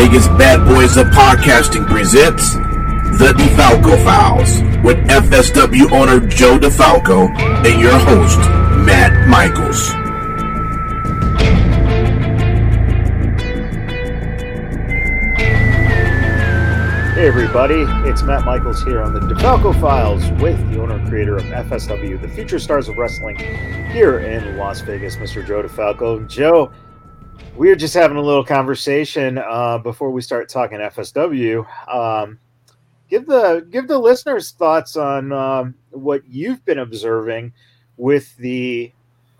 Vegas Bad Boys of Podcasting presents The DeFalco Files with FSW owner Joe DeFalco and your host, Matt Michaels. Hey everybody, it's Matt Michaels here on the DeFalco Files with the owner and creator of FSW, the Future Stars of Wrestling, here in Las Vegas, Mr. Joe DeFalco. Joe, we were just having a little conversation uh, before we start talking FSW. Um, give the give the listeners thoughts on um, what you've been observing with the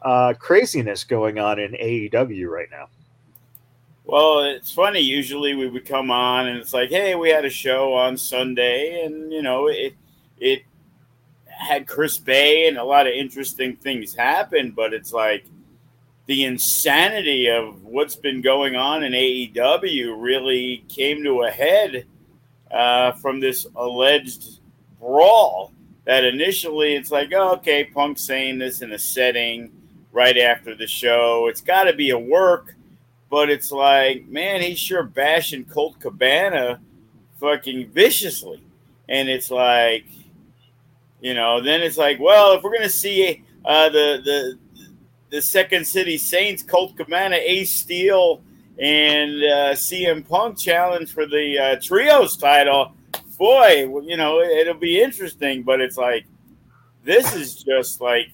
uh, craziness going on in AEW right now. Well, it's funny. Usually we would come on and it's like, hey, we had a show on Sunday, and you know, it it had Chris Bey and a lot of interesting things happened, but it's like the insanity of what's been going on in AEW really came to a head uh, from this alleged brawl. That initially it's like, oh, okay, Punk saying this in a setting right after the show. It's got to be a work but it's like, man, he's sure bashing Colt Cabana fucking viciously. And it's like, you know, then it's like, well, if we're gonna see uh, the the the Second City Saints, Colt Cabana, Ace Steel, and uh, CM Punk challenge for the uh, trios title, boy, you know, it'll be interesting. But it's like, this is just like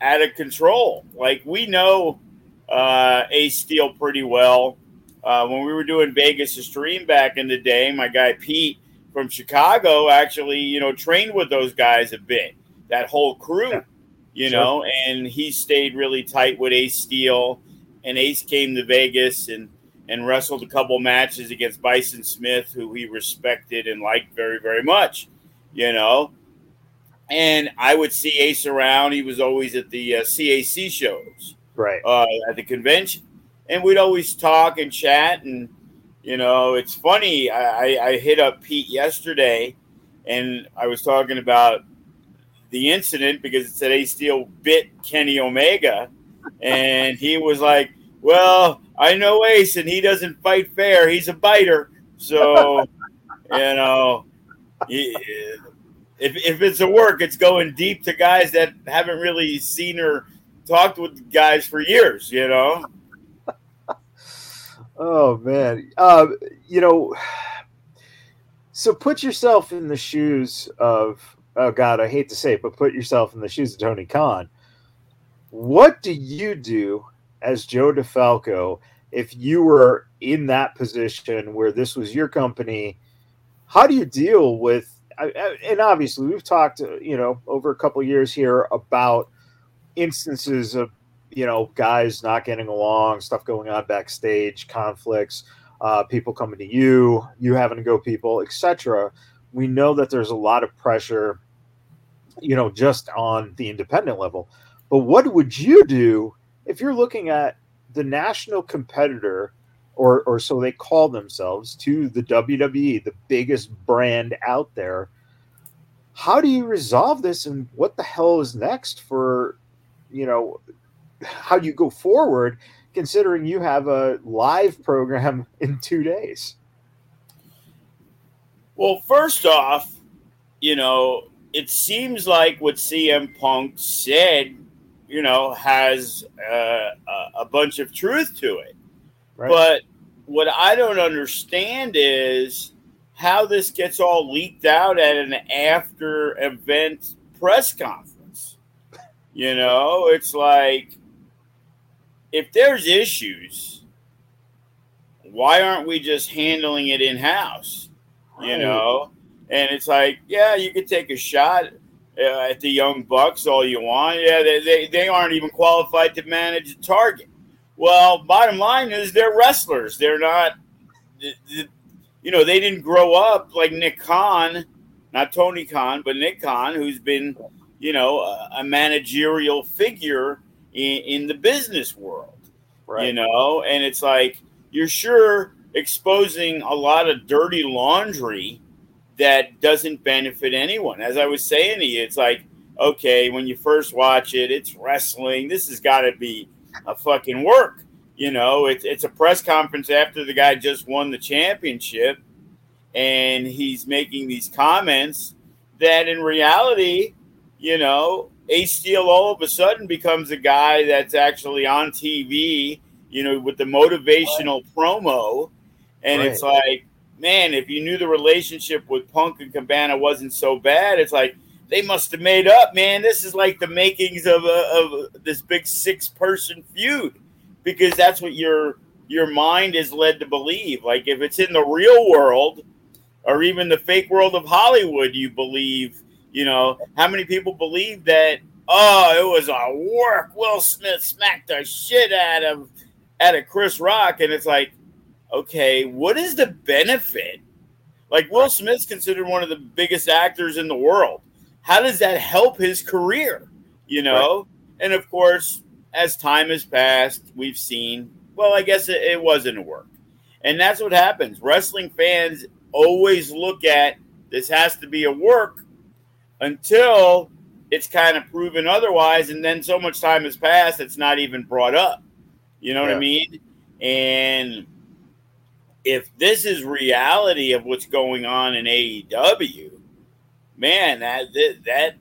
out of control. Like we know uh, Ace Steel pretty well. Uh, when we were doing Vegas stream back in the day, my guy Pete from Chicago actually, you know, trained with those guys a bit. That whole crew. You sure. know, and he stayed really tight with Ace Steel. And Ace came to Vegas and and wrestled a couple matches against Bison Smith, who he respected and liked very, very much, you know. And I would see Ace around. He was always at the uh, CAC shows right uh, at the convention, and we'd always talk and chat. And you know, it's funny. I, I hit up Pete yesterday, and I was talking about the incident because it said Ace Steel bit Kenny Omega, and he was like, "Well, I know Ace, and he doesn't fight fair. He's a biter." So, you know, he, if if it's a work, it's going deep to guys that haven't really seen her talked with guys for years, you know. oh man, uh, you know. So put yourself in the shoes of oh god, I hate to say it, but put yourself in the shoes of Tony Khan. What do you do as Joe DeFalco if you were in that position where this was your company? How do you deal with? And obviously, we've talked, you know, over a couple years here about instances of you know guys not getting along, stuff going on backstage, conflicts, uh, people coming to you, you having to go people, etc. We know that there's a lot of pressure, you know, just on the independent level. But what would you do if you're looking at the national competitor, or or so they call themselves, to the WWE, the biggest brand out there? How do you resolve this, and what the hell is next for you know how do you go forward considering you have a live program in two days well first off you know it seems like what cm punk said you know has uh, a bunch of truth to it right. but what i don't understand is how this gets all leaked out at an after event press conference you know, it's like if there's issues, why aren't we just handling it in house? You know, and it's like, yeah, you could take a shot uh, at the young bucks all you want. Yeah, they, they, they aren't even qualified to manage a target. Well, bottom line is they're wrestlers. They're not. the, the, you know, they didn't grow up like Nick Khan, not Tony Khan, but Nick Khan, who's been, you know, a, a managerial figure in, in, the business world. Right. You know, and it's like you're sure exposing a lot of dirty laundry that doesn't benefit anyone. As I was saying to you, it's like, okay, when you first watch it, it's wrestling. This has got to be a fucking work. You know, it's it's a press conference after the guy just won the championship, and he's making these comments that in reality, you know, Ace Steel all of a sudden becomes a guy that's actually on TV, you know, with the motivational promo. And right. it's like, man, if you knew the relationship with Punk and Cabana wasn't so bad, it's like they must have made up, man. This is like the makings of, a, of this big six person feud because that's what your your mind is led to believe. Like if it's in the real world or even the fake world of Hollywood, you believe, you know, how many people believe that oh, it was a work. Will Smith smacked the shit out of out of Chris Rock, and it's like, okay, what is the benefit? Like Will Smith's considered one of the biggest actors in the world. How does that help his career? You know, right. and of course, as time has passed, we've seen, well, I guess it, it wasn't a work. And that's what happens. Wrestling fans always look at this has to be a work until it's kind of proven otherwise. And then so much time has passed, it's not even brought up. You know yeah. what I mean? And if this is reality of what's going on in AEW, man, that that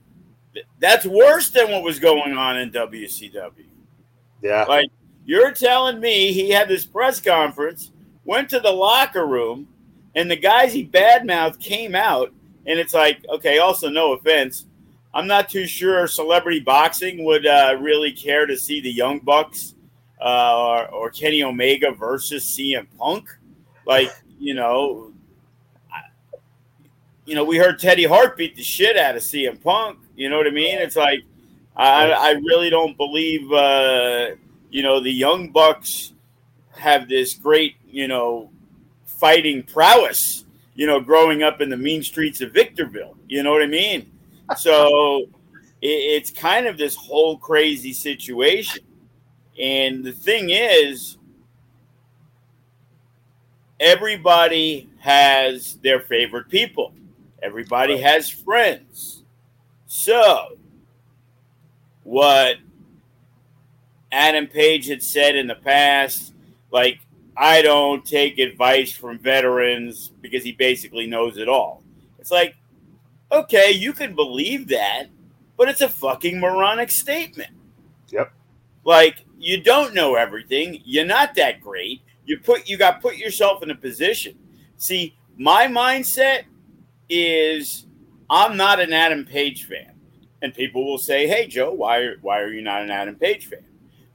that's worse than what was going on in WCW. Yeah. Like you're telling me he had this press conference, went to the locker room, and the guys he badmouthed came out, and it's like, okay, also no offense. I'm not too sure celebrity boxing would uh, really care to see the Young Bucks uh, or, or Kenny Omega versus CM Punk. Like, you know, you know, we heard Teddy Hart beat the shit out of CM Punk. You know what I mean? It's like I, I really don't believe, uh, you know, the Young Bucks have this great, you know, fighting prowess, you know, growing up in the mean streets of Victorville. You know what I mean? So it, it's kind of this whole crazy situation. And the thing is, everybody has their favorite people, everybody has friends. So what Adam Page had said in the past, like, I don't take advice from veterans because he basically knows it all. It's like, okay, you can believe that, but it's a fucking moronic statement. Yep. Like, you don't know everything. You're not that great. You put you got put yourself in a position. See, my mindset is I'm not an Adam Page fan and people will say, "Hey, Joe, why why are you not an Adam Page fan?"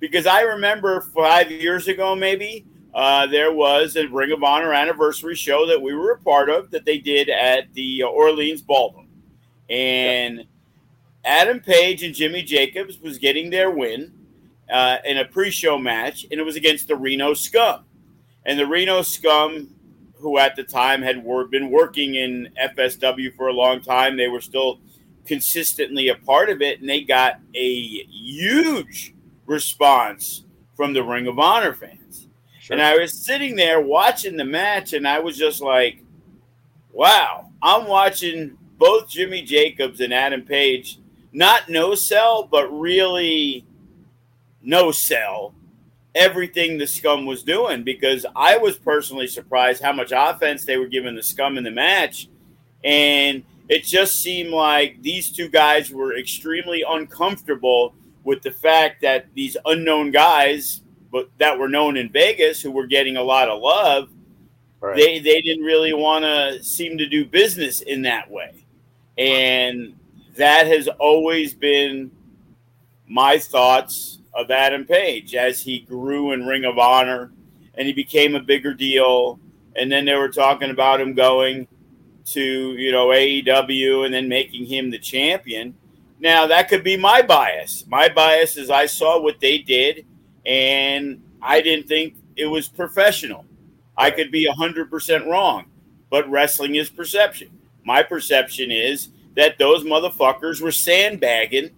Because I remember five years ago, maybe uh, there was a Ring of Honor anniversary show that we were a part of that they did at the Orleans Ballroom, and Adam Page and Jimmy Jacobs was getting their win uh, in a pre-show match, and it was against the Reno Scum, and the Reno Scum. Who at the time had been working in FSW for a long time. They were still consistently a part of it, and they got a huge response from the Ring of Honor fans. Sure. And I was sitting there watching the match, and I was just like, wow, I'm watching both Jimmy Jacobs and Adam Page, not no sell, but really no sell everything the scum was doing because I was personally surprised how much offense they were giving the scum in the match. And it just seemed like these two guys were extremely uncomfortable with the fact that these unknown guys, but that were known in Vegas, who were getting a lot of love, right. they they didn't really want to seem to do business in that way, and that has always been my thoughts of Adam Page as he grew in Ring of Honor and he became a bigger deal. And then they were talking about him going to you know AEW and then making him the champion. Now that could be my bias. My bias is I saw what they did and I didn't think it was professional. I could be 100% wrong. but wrestling is perception. My perception is that those motherfuckers were sandbagging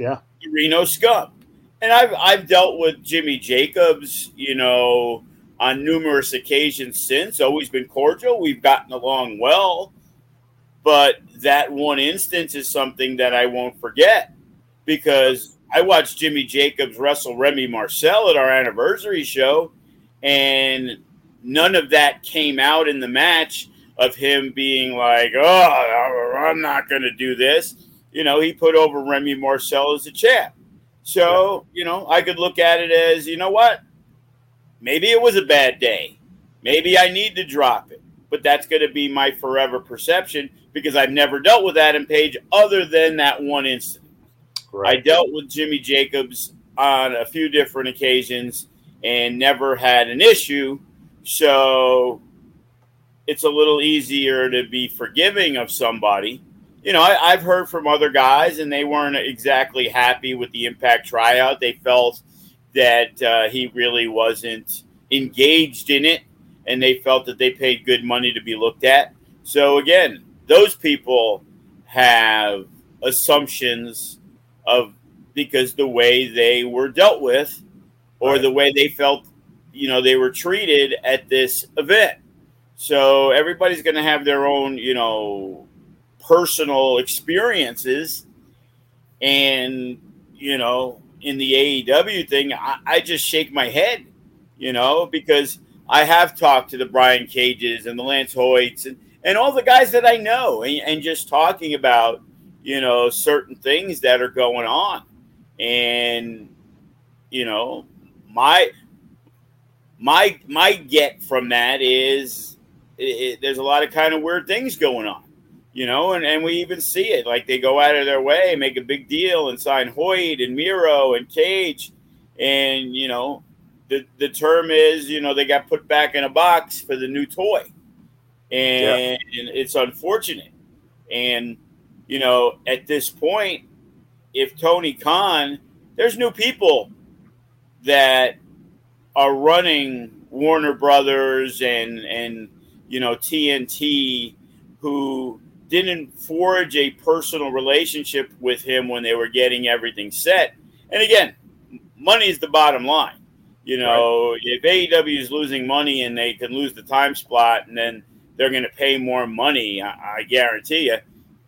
yeah. Reno scum. And I've I've dealt with Jimmy Jacobs, you know, on numerous occasions since, always been cordial. We've gotten along well. But that one instance is something that I won't forget because I watched Jimmy Jacobs wrestle Remy Marcel at our anniversary show, and none of that came out in the match of him being like, "Oh, I'm not going to do this." You know, he put over Remy Marcel as a champ. So, you know, I could look at it as, you know what? Maybe it was a bad day. Maybe I need to drop it. But that's going to be my forever perception because I've never dealt with Adam Page other than that one incident. Right. I dealt with Jimmy Jacobs on a few different occasions and never had an issue. So it's a little easier to be forgiving of somebody. You know, I, have heard from other guys, and they weren't exactly happy with the impact tryout. They felt that uh, he really wasn't engaged in it, and they felt that they paid good money to be looked at. So, again, those people have assumptions of because the way they were dealt with or right. the way they felt you know they were treated at this event so everybody's going to have their own you know personal experiences. And you know in the AEW thing I, I just shake my head you know because I have talked to the Brian Cages and the Lance Hoyts and, and all the guys that I know and, and just talking about you know certain things that are going on. And you know my my my get from that is it, it, there's a lot of kind of weird things going on you know and, and we even see it. Like they go out of their way make a big deal and sign hoyt and miro and cage. And you know the, the term is you know they got put back in a box for the new toy. And, yeah. and it's unfortunate. And you know, at this point, if Tony Khan, there's new people that are running Warner Brothers and and you know TNT who didn't forge a personal relationship with him when they were getting everything set. And again, money is the bottom line. You know, right. if AEW is losing money and they can lose the time slot and then they're going to pay more money, I, I guarantee you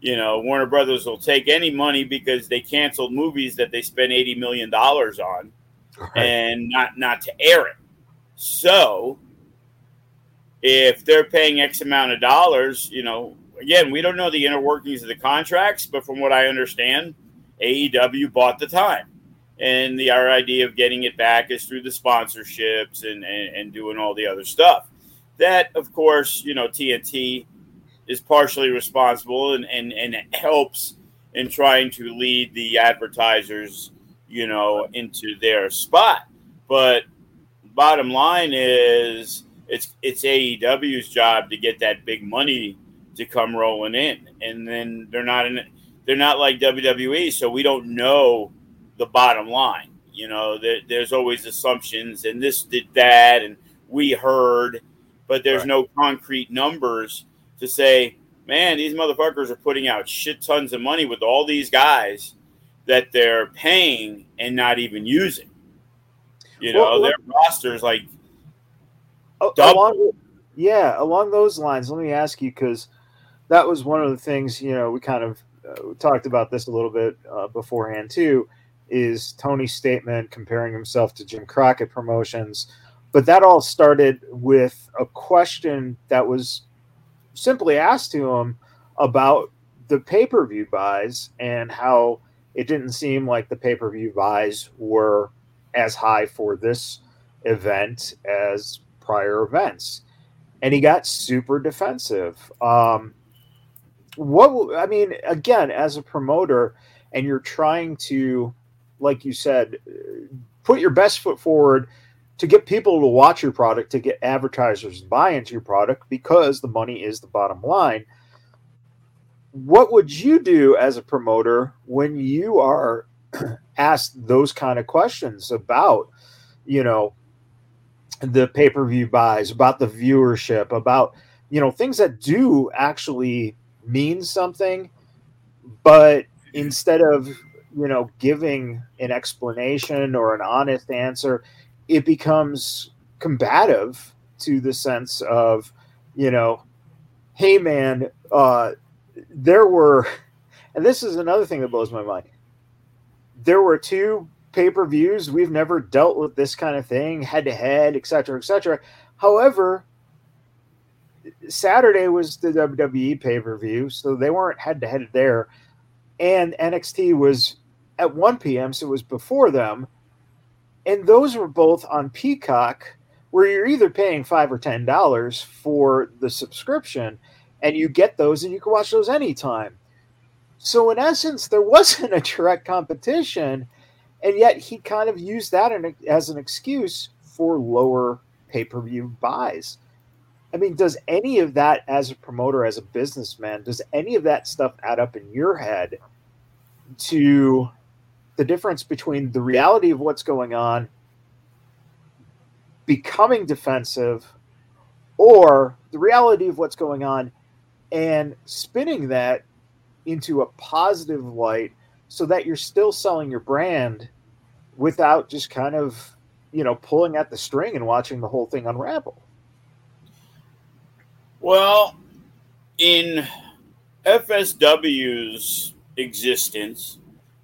you know, Warner Brothers will take any money because they canceled movies that they spent eighty million dollars on, right. and not not to air it. So, if they're paying X amount of dollars, you know, again, we don't know the inner workings of the contracts, but from what I understand, AEW bought the time, and the our idea of getting it back is through the sponsorships and, and, and doing all the other stuff. That, of course, you know, TNT is partially responsible and, and, and helps in trying to lead the advertisers, you know, into their spot. But bottom line is it's it's AEW's job to get that big money to come rolling in. And then they're not in they're not like WWE, so we don't know the bottom line. You know, there, there's always assumptions and this did that and we heard, but there's right. no concrete numbers to say, man, these motherfuckers are putting out shit tons of money with all these guys that they're paying and not even using. You know, well, their rosters like along, yeah, along those lines. Let me ask you because that was one of the things you know we kind of uh, talked about this a little bit uh, beforehand too. Is Tony's statement comparing himself to Jim Crockett Promotions, but that all started with a question that was simply asked to him about the pay per view buys and how it didn't seem like the pay per view buys were as high for this event as prior events. And he got super defensive. Um, what I mean, again, as a promoter, and you're trying to, like you said, uh, put your best foot forward to get people to watch your product, to get advertisers to buy into your product because the money is the bottom line. What would you do as a promoter when you are asked those kind of questions about, you know, the pay per view buys, about the viewership, about you know, things that do actually mean something, but instead of, you know, giving an explanation or an honest answer, it becomes combative to the sense of, you know, hey man, uh, there were, and this is another thing that blows my mind. There were two pay per views. We've never dealt with this kind of thing, head to head, et cetera, et cetera. However, Saturday was the WWE pay per view, so they weren't head to head there. And NXT was at 1 p.m., so it was before them. And those were both on Peacock, where you're either paying five or ten dollars for the subscription, and you get those and you can watch those anytime. So in essence, there wasn't a direct competition, and yet he kind of used that as an excuse for lower pay-per-view buys. I mean, does any of that as a promoter, as a businessman, does any of that stuff add up in your head to the difference between the reality of what's going on, becoming defensive, or the reality of what's going on and spinning that into a positive light so that you're still selling your brand without just kind of, you know, pulling at the string and watching the whole thing unravel? Well, in FSW's existence,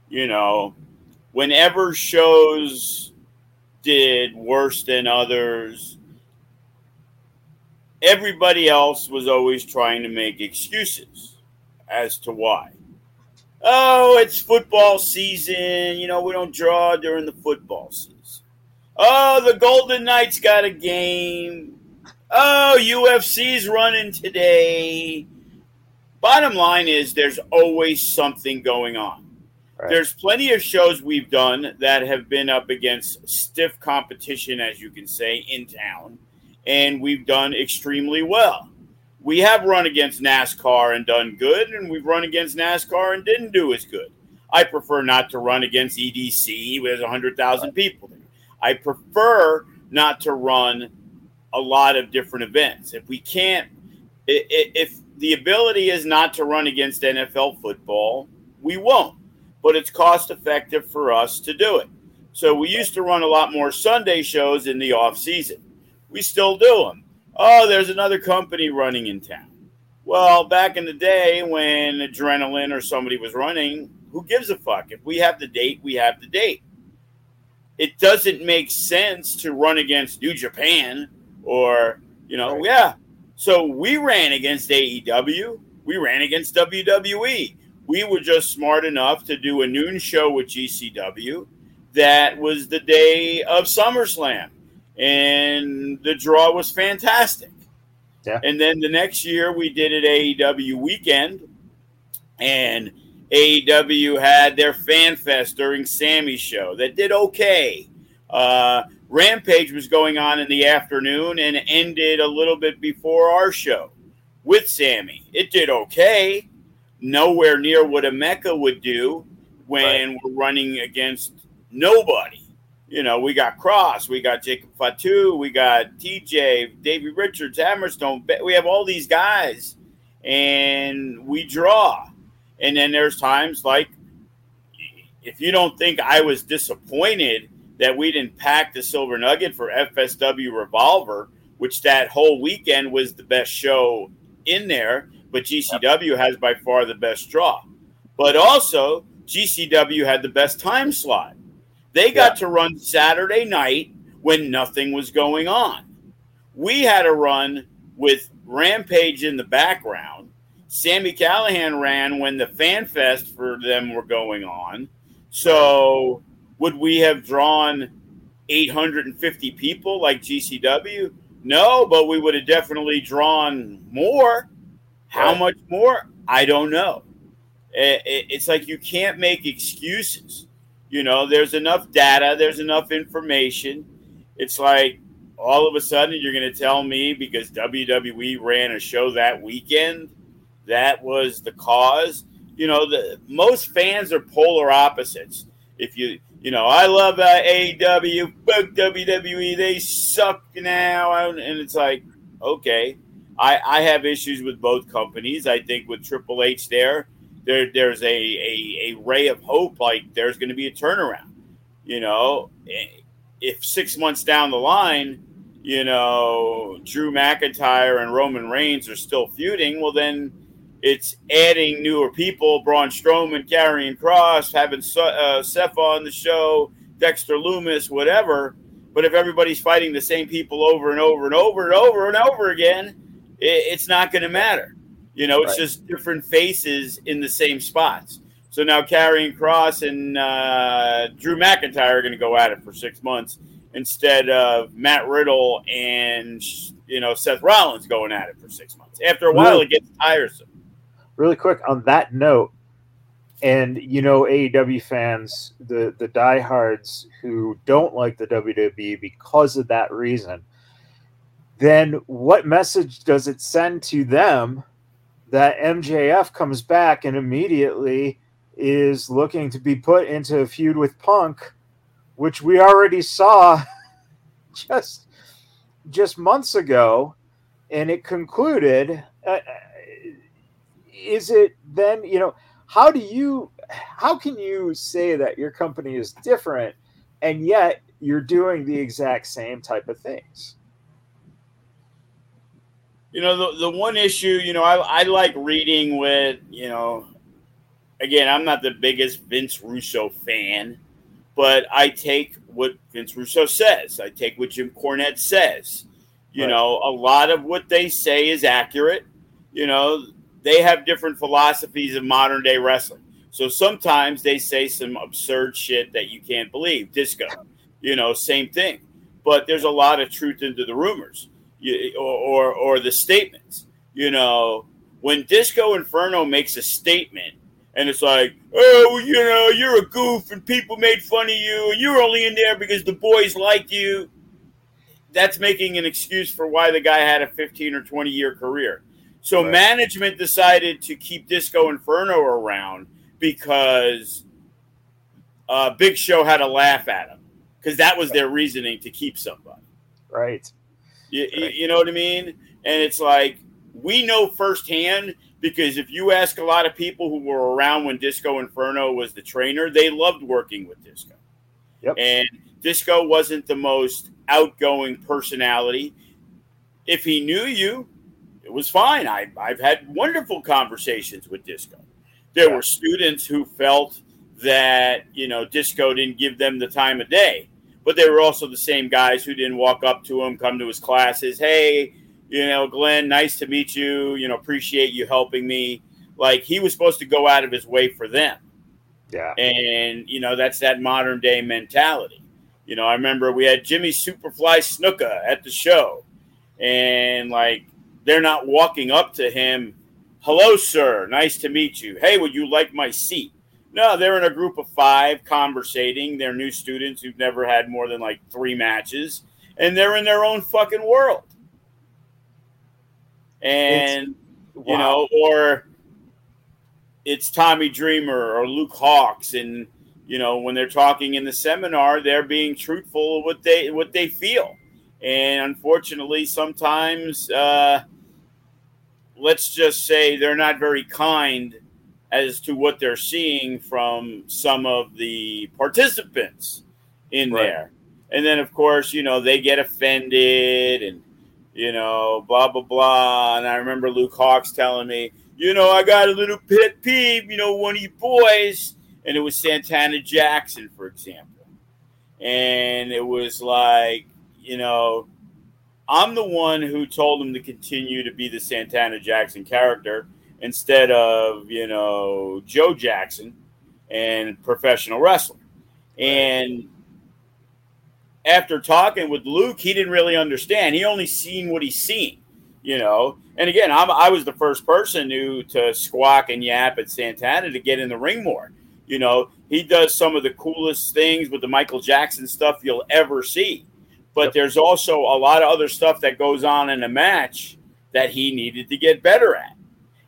you know, whenever shows did worse than others, everybody else was always trying to make excuses as to why. Oh, it's football season. You know, we don't draw during the football season. Oh, the Golden Knights got a game oh, UFC's running today. Bottom line is, there's always something going on. Right. There's plenty of shows we've done that have been up against stiff competition, as you can say, in town, and we've done extremely well. We have run against NASCAR and done good, and we've run against NASCAR and didn't do as good. I prefer not to run against EDC, there's 100,000 people there. I prefer not to run a lot of different events. If we can't, if the ability is not to run against NFL football, we won't. But it's cost effective for us to do it. So we used to run a lot more Sunday shows in the off season. We still do them. Oh, there's another company running in town. Well, back in the day when Adrenaline or somebody was running, who gives a fuck? If we have the date, we have the date. It doesn't make sense to run against New Japan or you know, right. yeah. So we ran against AEW, we ran against WWE. We were just smart enough to do a noon show with GCW. That was the day of SummerSlam, and the draw was fantastic. Yeah. And then the next year we did it AEW weekend, and AEW had their fan fest during Sammy's show that did okay. Uh, Rampage was going on in the afternoon and ended a little bit before our show with Sammy. It did okay, nowhere near what a Mecca would do when right. we're running against nobody. You know, we got Kross, we got Jacob Fatu, we got TJ, Davey Richards, Hammerstone. We have all these guys, and we draw. And then there's times like, if you don't think I was disappointed that we didn't pack the Silver Nugget for FSW Revolver, which that whole weekend was the best show in there. But GCW has by far the best draw. But also, GCW had the best time slot. They got to run Saturday night when nothing was going on. We had a run with Rampage in the background. Sammy Callahan ran when the Fan Fest for them were going on. So would we have drawn 850 people like GCW? No, but we would have definitely drawn more. How much more? I don't know. It's like you can't make excuses. You know, there's enough data, there's enough information. It's like all of a sudden you're going to tell me because WWE ran a show that weekend that was the cause. You know, the most fans are polar opposites. If you you know, I love uh, AEW, fuck WWE, they suck now, and it's like, okay. I, I have issues with both companies. I think with Triple H there, there there's a, a, a ray of hope. Like there's going to be a turnaround. You know, if six months down the line, you know, Drew McIntyre and Roman Reigns are still feuding, well, then it's adding newer people, Braun Strowman, Karrion Kross, having uh, Seth on the show, Dexter Lumis, whatever. But if everybody's fighting the same people over and over and over and over and over again, it, it's not going to matter. You know, it's right. just different faces in the same spots. So now Karrion Kross and uh, Drew McIntyre are going to go at it for six months instead of Matt Riddle and you know Seth Rollins going at it for six months. After a while, it gets tiresome. Really quick on that note, and you know AEW fans, the the diehards who don't like the WWE because of that reason, then what message does it send to them that MJF comes back and immediately is looking to be put into a feud with Punk? which we already saw just just months ago, and it concluded. Uh, is it then? You know, how do you? How can you say that your company is different, and yet you're doing the exact same type of things? You know, the, the one issue, you know, I, I like reading with, you know, again, I'm not the biggest Vince Russo fan, but I take what Vince Russo says. I take what Jim Cornette says. You right. know, a lot of what they say is accurate. You know, they have different philosophies of modern day wrestling. So sometimes they say some absurd shit that you can't believe. Disco, you know, same thing. But there's a lot of truth into the rumors or, or, or the statements. You know, when Disco Inferno makes a statement and it's like, oh, you know, you're a goof and people made fun of you and you're only in there because the boys liked you. That's making an excuse for why the guy had a 15 or 20 year career. So right. management decided to keep Disco Inferno around because uh, Big Show had a laugh at him because that was their reasoning to keep somebody. Right. You, right. you know what I mean? And it's like we know firsthand because if you ask a lot of people who were around when Disco Inferno was the trainer, they loved working with Disco. Yep. And Disco wasn't the most outgoing personality. If he knew you, it was fine. I, I've had wonderful conversations with Disco. There yeah. were students who felt that, you know, Disco didn't give them the time of day. But they were also the same guys who didn't walk up to him, come to his classes. Hey, you know, Glenn, nice to meet you. You know, appreciate you helping me. Like he was supposed to go out of his way for them. Yeah. And, you know, that's that modern day mentality. You know, I remember we had Jimmy Superfly Snuka at the show, and like they're not walking up to him, hello, sir, nice to meet you. Hey, would you like my seat? No, they're in a group of five conversating. They're new students who've never had more than like three matches, and they're in their own fucking world and wow. you know, or it's Tommy Dreamer or Luke Hawx, and you know, when they're talking in the seminar, they're being truthful of what they what they feel, and unfortunately, sometimes, uh, let's just say they're not very kind as to what they're seeing from some of the participants in right. there. And then, of course, you know, they get offended and you know, blah blah blah. And I remember Luke Hawx telling me, you know, I got a little pet peeve, you know, one of you boys, and it was Santana Jackson, for example. And it was like, you know, I'm the one who told him to continue to be the Santana Jackson character instead of, you know, Joe Jackson and professional wrestler. And after talking with Luke, he didn't really understand. He only seen what he's seen, you know. And again, I'm, i was the first person who to squawk and yap at Santana to get in the ring more. You know, he does some of the coolest things with the Michael Jackson stuff you'll ever see. But yep. there's also a lot of other stuff that goes on in a match that he needed to get better at.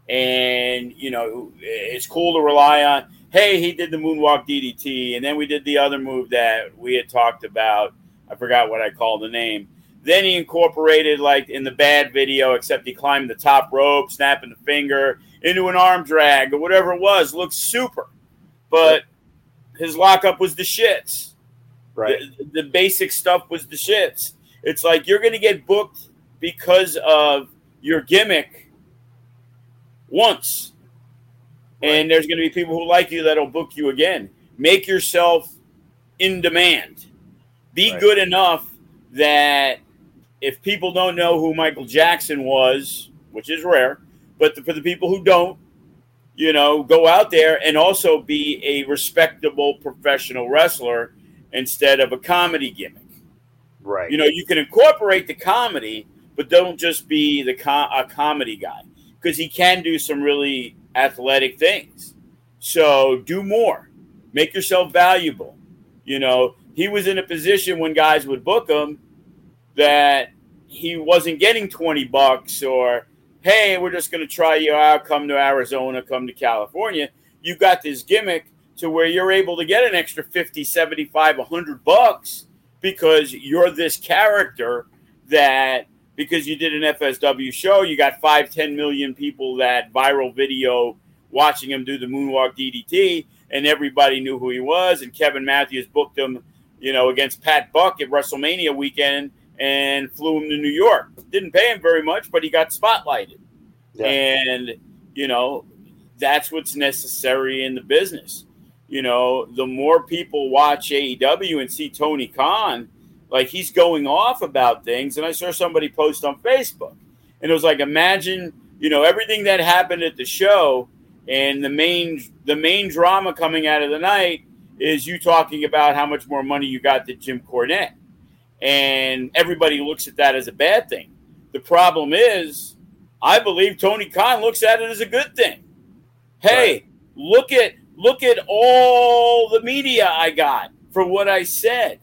And, you know, it's cool to rely on, hey, he did the moonwalk DDT, and then we did the other move that we had talked about I forgot what I called the name. Then he incorporated like in the bad video, except he climbed the top rope, snapping the finger into an arm drag or whatever it was. Looked super, but his lockup was the shits. Right. The, the basic stuff was the shits. It's like you're going to get booked because of your gimmick once. And there's going to be people who like you that'll book you again. Make yourself in demand. Be Right. good enough that if people don't know who Michael Jackson was, which is rare, but for the people who don't, you know, go out there and also be a respectable professional wrestler instead of a comedy gimmick. Right. You know, you can incorporate the comedy, but don't just be the com- a comedy guy because he can do some really athletic things. So do more, make yourself valuable. You know, he was in a position when guys would book him that he wasn't getting 20 bucks or, hey, we're just going to try you out, come to Arizona, come to California. You got this gimmick to where you're able to get an extra 50, 75, 100 bucks because you're this character that because you did an FSW show, you got five, 10 million people that viral video watching him do the moonwalk DDT, and everybody knew who he was. And Kevin Matthews booked him, you know, against Pat Buck at WrestleMania weekend and flew him to New York. Didn't pay him very much, but he got spotlighted. Yeah. And, you know, that's what's necessary in the business. You know, the more people watch AEW and see Tony Khan, like he's going off about things. And I saw somebody post on Facebook, and it was like, imagine, you know, everything that happened at the show, and the main the main drama coming out of the night is you talking about how much more money you got than Jim Cornette, and everybody looks at that as a bad thing. The problem is, I believe Tony Khan looks at it as a good thing. Hey, Right. look at look at all the media I got for what I said.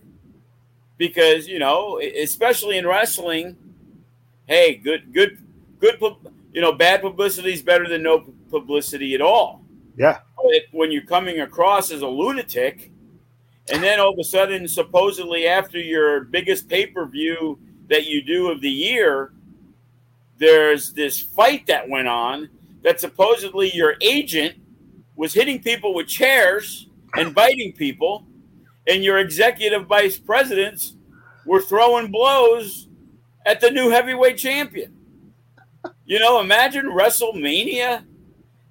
Because, you know, especially in wrestling, hey, good good good you know, bad publicity is better than no publicity at all. Yeah. But when you're coming across as a lunatic, and then all of a sudden, supposedly after your biggest pay per view that you do of the year, there's this fight that went on that supposedly your agent was hitting people with chairs and biting people, and your executive vice presidents were throwing blows at the new heavyweight champion. You know, imagine WrestleMania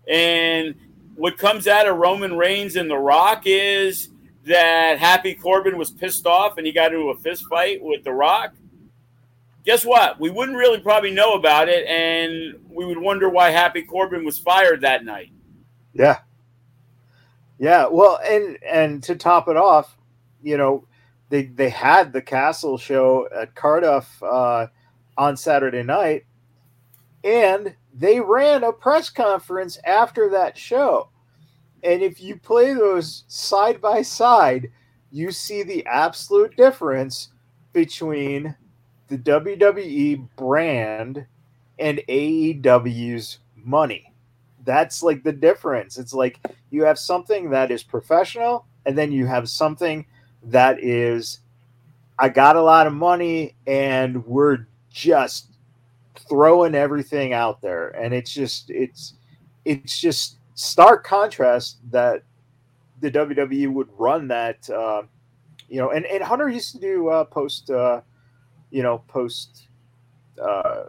and what comes out of Roman Reigns and The Rock is that Happy Corbin was pissed off and he got into a fist fight with The Rock. Guess what? We wouldn't really probably know about it, and we would wonder why Happy Corbin was fired that night. Yeah. Yeah. Well, and and to top it off, you know, they they had the Castle show at Cardiff uh, on Saturday night, and they ran a press conference after that show. And if you play those side by side, you see the absolute difference between the WWE brand and AEW's money. That's like the difference. It's like you have something that is professional, and then you have something that is, I got a lot of money, and we're just throwing everything out there. And it's just, it's, it's just stark contrast that the WWE would run that, uh, you know, and, and Hunter used to do uh, post, uh, you know, post, uh,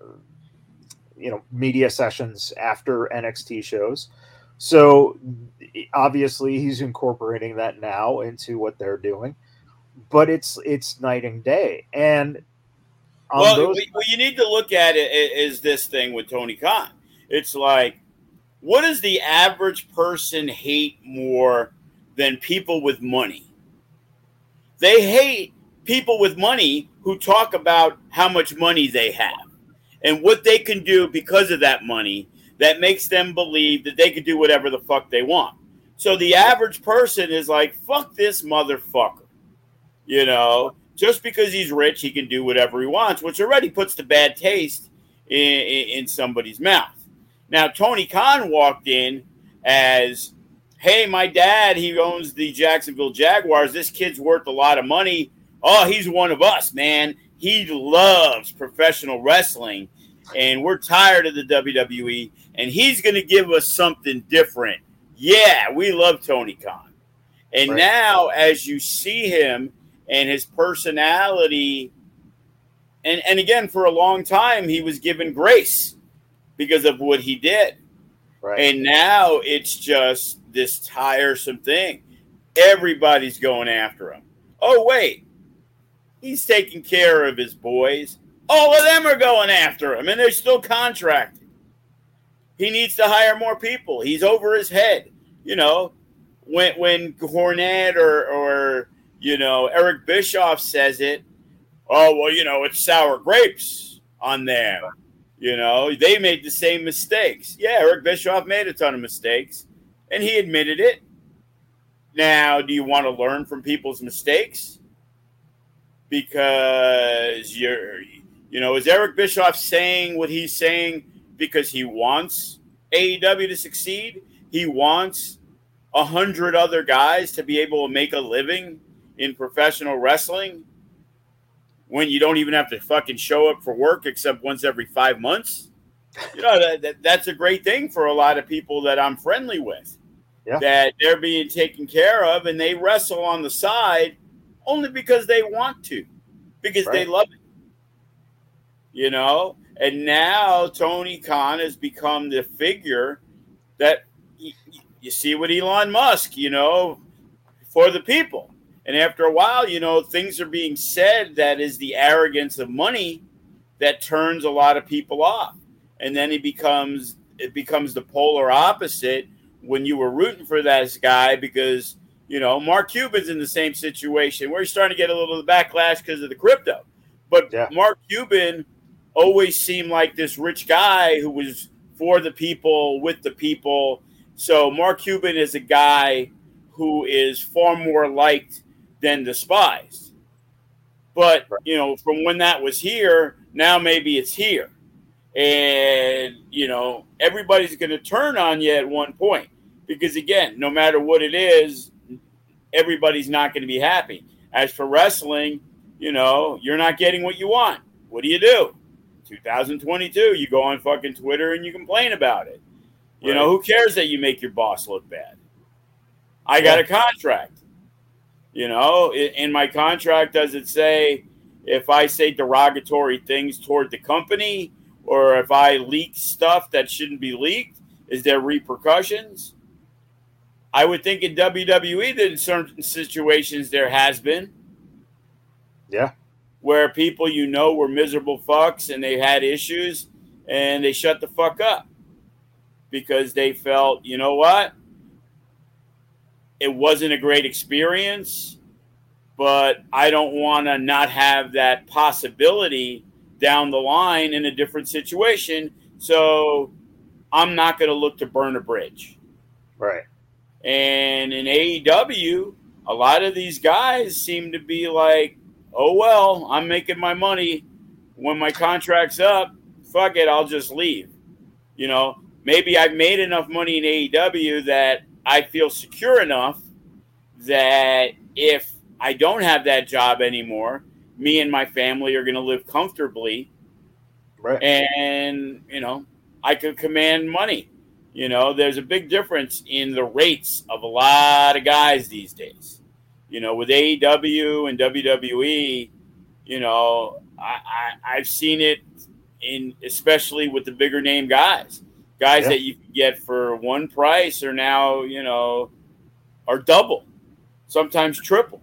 you know, media sessions after NXT shows. So obviously he's incorporating that now into what they're doing, but it's it's night and day. And well, those, what you need to look at it is this thing with Tony Khan. It's like, what does the average person hate more than people with money? They hate people with money who talk about how much money they have and what they can do because of that money that makes them believe that they can do whatever the fuck they want. So the average person is like, fuck this motherfucker. You know, just because he's rich, he can do whatever he wants, which already puts the bad taste in, in, somebody's mouth. Now, Tony Khan walked in as, hey, my dad, he owns the Jacksonville Jaguars. This kid's worth a lot of money. Oh, he's one of us, man. He loves professional wrestling, and we're tired of the WWE, and he's going to give us something different. Yeah, we love Tony Khan. And right. now, as you see him and his personality, and, and again, for a long time, he was given grace because of what he did. Right. And now it's just this tiresome thing. Everybody's going after him. Oh, wait. He's taking care of his boys. All of them are going after him, and they're still contracted. He needs to hire more people. He's over his head. You know, when when Cornette or or you know Eric Bischoff says it, oh well, you know it's sour grapes on them. You know they made the same mistakes. Yeah, Eric Bischoff made a ton of mistakes, and he admitted it. Now, do you want to learn from people's mistakes? Because you're, you know, is Eric Bischoff saying what he's saying because he wants AEW to succeed? He wants a hundred other guys to be able to make a living in professional wrestling when you don't even have to fucking show up for work except once every five months. You know, that, that that's a great thing for a lot of people that I'm friendly with. Yeah. That they're being taken care of and they wrestle on the side only because they want to, because right. they love it. You know, and now Tony Khan has become the figure that you see with Elon Musk, you know, for the people. And after a while, you know, things are being said that is the arrogance of money that turns a lot of people off. And then it becomes it becomes the polar opposite when you were rooting for that guy because you know Mark Cuban's in the same situation where he's starting to get a little of the backlash because of the crypto. But yeah. Mark Cuban always seemed like this rich guy who was for the people, with the people, so Mark Cuban is a guy who is far more liked than despised. But you know, from when that was here, now maybe it's here, and you know, everybody's going to turn on you at one point because again, no matter what it is, everybody's not going to be happy. As for wrestling, you know, you're not getting what you want. What do you do? 2022, you go on fucking Twitter and you complain about it. You right. know, who cares that you make your boss look bad? I got a contract. You know, in my contract, does it say if I say derogatory things toward the company or if I leak stuff that shouldn't be leaked, is there repercussions? I would think in WWE that in certain situations there has been. Yeah. Where people you know were miserable fucks and they had issues and they shut the fuck up because they felt, you know what? It wasn't a great experience, but I don't want to not have that possibility down the line in a different situation. So I'm not going to look to burn a bridge. Right. And in AEW, a lot of these guys seem to be like, oh, well, I'm making my money. When my contract's up, fuck it, I'll just leave. You know, maybe I've made enough money in AEW that I feel secure enough that if I don't have that job anymore, me and my family are going to live comfortably. Right. And, you know, I could command money. You know, there's a big difference in the rates of a lot of guys these days. You know, with AEW and WWE, you know, I, I, I've seen it in especially with the bigger name guys guys yeah. that you can get for one price are now you know are double sometimes triple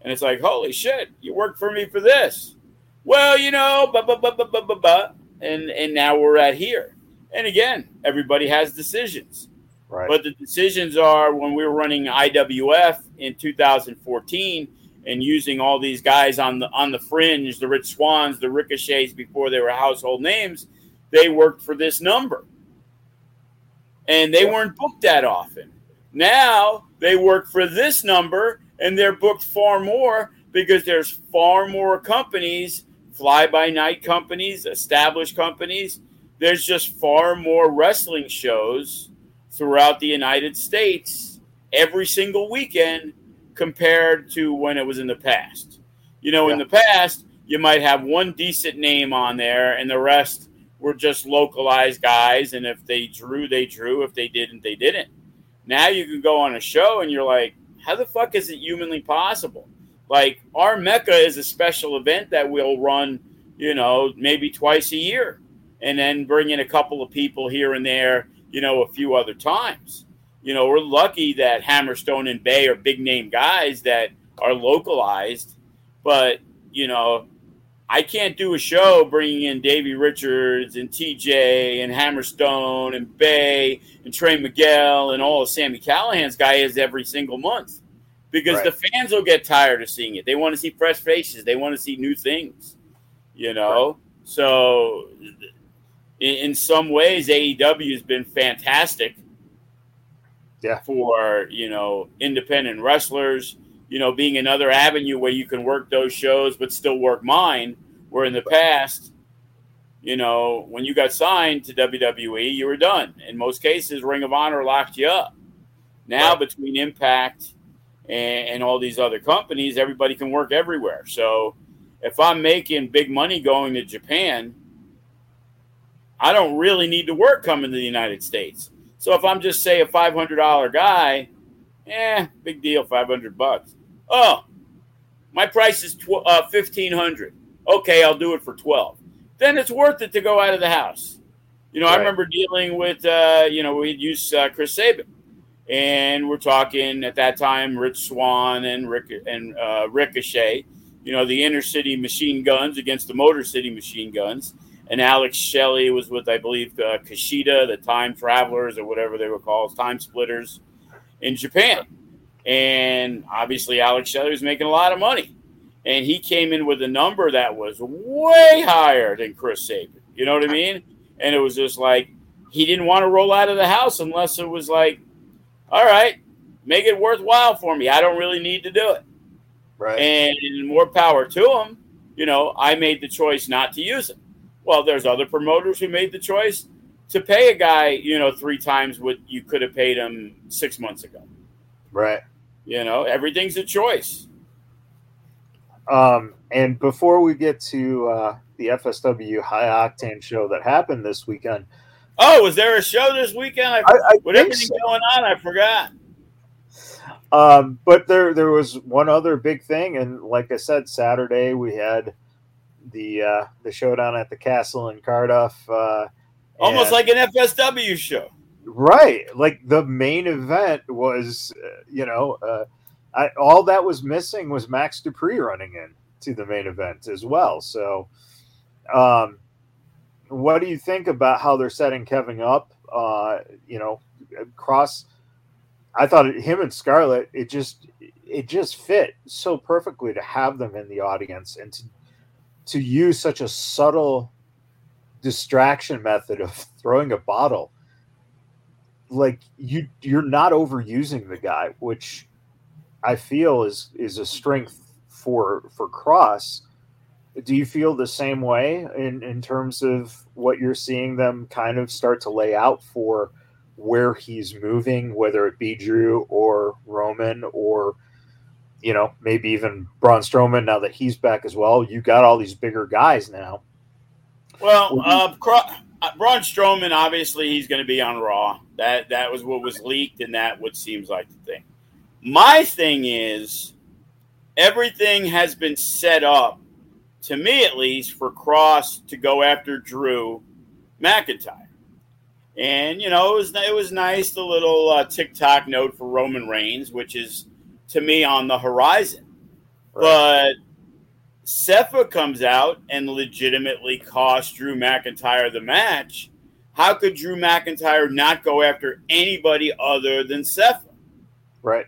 and it's like holy shit you worked for me for this well you know but but but but but but and and now we're at here and again everybody has decisions right but the decisions are when we were running iwf in 2014 and using all these guys on the on the fringe the Rich Swanns the ricochets before they were household names they worked for this number and they weren't booked that often. Now they work for this number and they're booked far more because there's far more companies, fly by night companies, established companies. There's just far more wrestling shows throughout the United States every single weekend compared to when it was in the past. You know, yeah. in the past, you might have one decent name on there, and the rest were just localized guys. And if they drew, they drew. If they didn't, they didn't. Now you can go on a show and you're like, how the fuck is it humanly possible? Like our Mecca is a special event that we'll run, you know, maybe twice a year, and then bring in a couple of people here and there, you know, a few other times. You know, we're lucky that Hammerstone and Bey are big name guys that are localized, but you know, I can't do a show bringing in Davey Richards and TJ and Hammerstone and Bey and Trey Miguel and all of Sami Callihan's guys every single month because right. the fans will get tired of seeing it. They want to see fresh faces. They want to see new things, you know. Right. So, in, in, some ways, AEW has been fantastic. Yeah. For you know independent wrestlers, you know, being another avenue where you can work those shows but still work mine. Where in the past, you know, when you got signed to WWE, you were done. In most cases, Ring of Honor locked you up. Now, right. between Impact and, and all these other companies, everybody can work everywhere. So, if I'm making big money going to Japan, I don't really need to work coming to the United States. So if I'm just say a $500 guy, eh, big deal, 500 bucks. Oh, my price is tw- uh, fifteen hundred. Okay, I'll do it for twelve. Then it's worth it to go out of the house. You know, right. I remember dealing with, uh, you know, we'd use uh, Chris Sabin, and we're talking at that time Rich Swann and Rick and uh, Ricochet. You know, the inner city machine guns against the Motor City machine guns. And Alex Shelley was with, I believe, uh, Kushida, the Time Travelers, or whatever they were called, Time Splitters, in Japan. And obviously, Alex Shelley was making a lot of money. And he came in with a number that was way higher than Chris Sabin. You know what I mean? And it was just like he didn't want to roll out of the house unless it was like, all right, make it worthwhile for me. I don't really need to do it. Right. And more power to him. You know, I made the choice not to use it. Well, there's other promoters who made the choice to pay a guy, you know, three times what you could have paid him six months ago. Right. You know, everything's a choice. Um, and before we get to uh, the FSW High Octane show that happened this weekend. Oh, was there a show this weekend? I, I, I with everything so. going on, I forgot. Um, but there, there was one other big thing, and like I said, Saturday we had the uh, the showdown at the castle in Cardiff. Uh, Almost like an FSW show. Right. Like the main event was, uh, you know, uh, I, all that was missing was Max Dupri running in to the main event as well. So, um, what do you think about how they're setting Kevin up? Uh, you know, Kross. I thought him and Scarlett, it just it just fit so perfectly to have them in the audience and to to use such a subtle distraction method of throwing a bottle like you you're not overusing the guy, which I feel is is a strength for for Kross. Do you feel the same way in in terms of what you're seeing them kind of start to lay out for where he's moving, whether it be Drew or Roman or you know maybe even Braun Strowman now that he's back as well. You got all these bigger guys now. Well, uh, uh, Braun Strowman, obviously, he's going to be on Raw. That that was what was leaked, and that what seems like the thing. My thing is, everything has been set up, to me at least, for Kross to go after Drew McIntyre. And you know, it was it was nice the little uh, TikTok note for Roman Reigns, which is to me on the horizon. Right. But Sepha comes out and legitimately costs Drew McIntyre the match, how could Drew McIntyre not go after anybody other than Sepha? Right.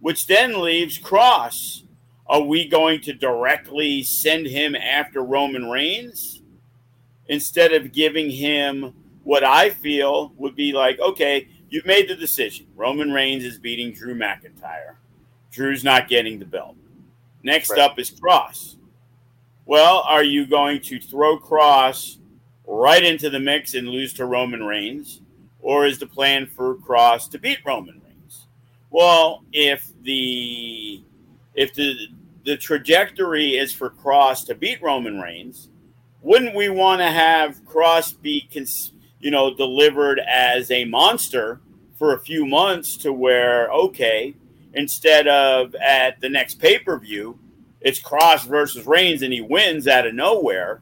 Which then leaves Kross. Are we going to directly send him after Roman Reigns instead of giving him what I feel would be like, okay, you've made the decision. Roman Reigns is beating Drew McIntyre. Drew's not getting the belt. Next right. up is Kross. Well, are you going to throw Kross right into the mix and lose to Roman Reigns? Or is the plan for Kross to beat Roman Reigns? Well, if the if the the trajectory is for Kross to beat Roman Reigns, wouldn't we want to have Kross be, cons- you know, delivered as a monster for a few months to where okay, instead of at the next pay per view, it's Kross versus Reigns and he wins out of nowhere.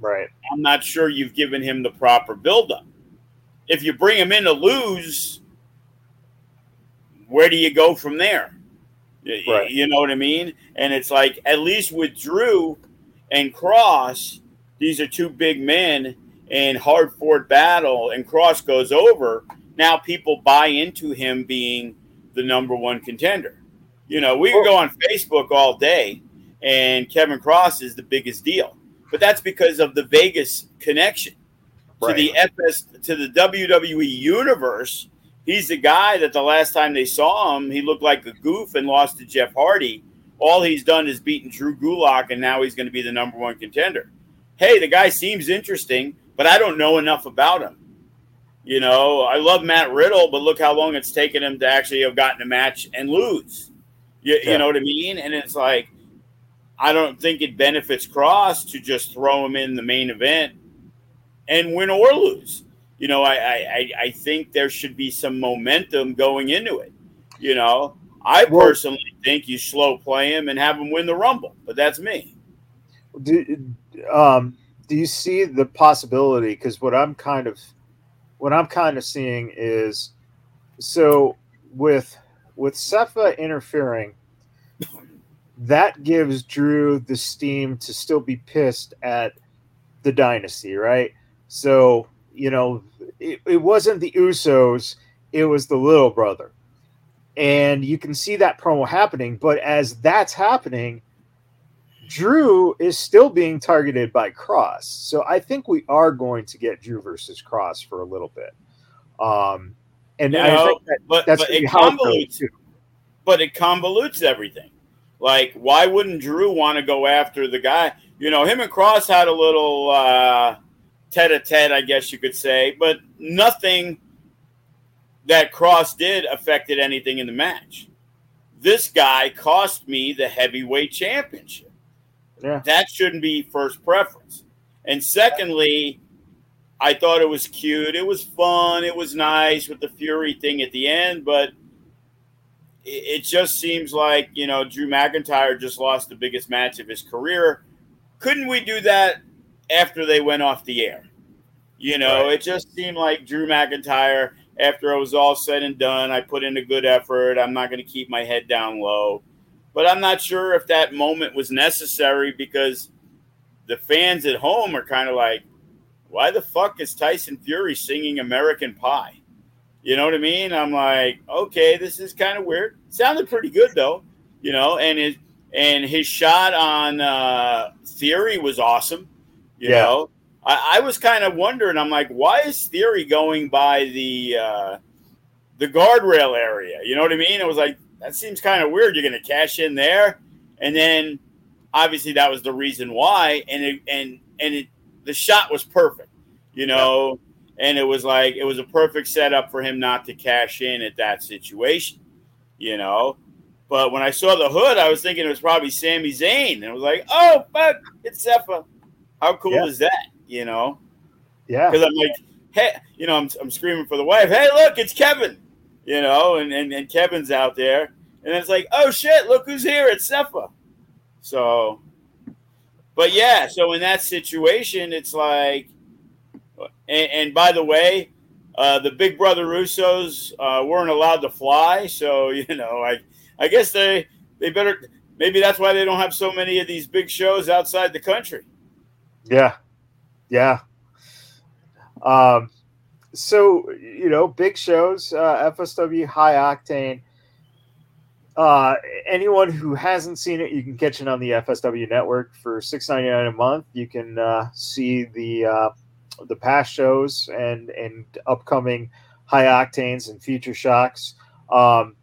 Right. I'm not sure you've given him the proper buildup. If you bring him in to lose, where do you go from there? Right. You know what I mean? And it's like, at least with Drew and Kross, these are two big men in hard fought battle, and Kross goes over. Now people buy into him being the number one contender. You know, we can go on Facebook all day, and Kevin Kross is the biggest deal, but that's because of the Vegas connection right. to the FS to the WWE universe. He's the guy that the last time they saw him, he looked like a goof and lost to Jeff Hardy. All he's done is beaten Drew Gulak, and now he's going to be the number one contender. Hey, the guy seems interesting, but I don't know enough about him. You know, I love Matt Riddle, but look how long it's taken him to actually have gotten a match and lose. You, yeah. you know what I mean? And it's like, I don't think it benefits Kross to just throw him in the main event and win or lose. You know, I, I, I think there should be some momentum going into it. You know, I well, personally think you slow play him and have him win the Rumble, but that's me. Do, um, do you see the possibility? Because what I'm kind of what I'm kind of seeing is so with with Sepha interfering, that gives Drew the steam to still be pissed at the dynasty, right? So, you know, it, it wasn't the Usos, it was the little brother. And you can see that promo happening, but as that's happening, Drew is still being targeted by Kross. So I think we are going to get Drew versus Kross for a little bit. Um, and you I know, think that, but, that's but it convolutes, too. but it convolutes everything. Like, why wouldn't Drew want to go after the guy? You know, him and Kross had a little uh, tete-a-tete, I guess you could say, but nothing that Kross did affected anything in the match. This guy cost me the heavyweight championship. Yeah. That shouldn't be first preference. And secondly, I thought it was cute. It was fun. It was nice with the Fury thing at the end, but it, just seems like, you know, Drew McIntyre just lost the biggest match of his career. Couldn't we do that after they went off the air? You know, right. it just seemed like Drew McIntyre, after it was all said and done, I put in a good effort. I'm not going to keep my head down low. But I'm not sure if that moment was necessary because the fans at home are kind of like, why the fuck is Tyson Fury singing American Pie? You know what I mean? I'm like, okay, this is kind of weird. Sounded pretty good though, you know, and his and his shot on uh, Theory was awesome. You yeah. know, I, I was kind of wondering. I'm like, why is Theory going by the uh, the guardrail area? You know what I mean? It was like that seems kind of weird. You're going to cash in there, and then obviously that was the reason why. And it, and and it, the shot was perfect, you know. Yeah. And it was like it was a perfect setup for him not to cash in at that situation, you know. But when I saw the hood, I was thinking it was probably Sami Zayn, and I was like, "Oh fuck, it's Sepha." How cool yeah. is that? You know? Yeah. Because I'm like, hey, you know, I'm, I'm screaming for the wife. Hey, look, it's Kevin you know, and, and, and Kevin's out there. And it's like, oh shit, look who's here. It's Sepha. So, but yeah, so in that situation, it's like, and, and by the way, uh, the Big Brother Russos uh, weren't allowed to fly. So, you know, I, I guess they, they better, maybe that's why they don't have so many of these big shows outside the country. Yeah. Yeah. Um, so you know, big shows, uh, FSW High Octane. Uh, anyone who hasn't seen it, you can catch it on the FSW network for six ninety nine a month. You can uh, see the uh, the past shows and and upcoming high octanes and future shocks. Um,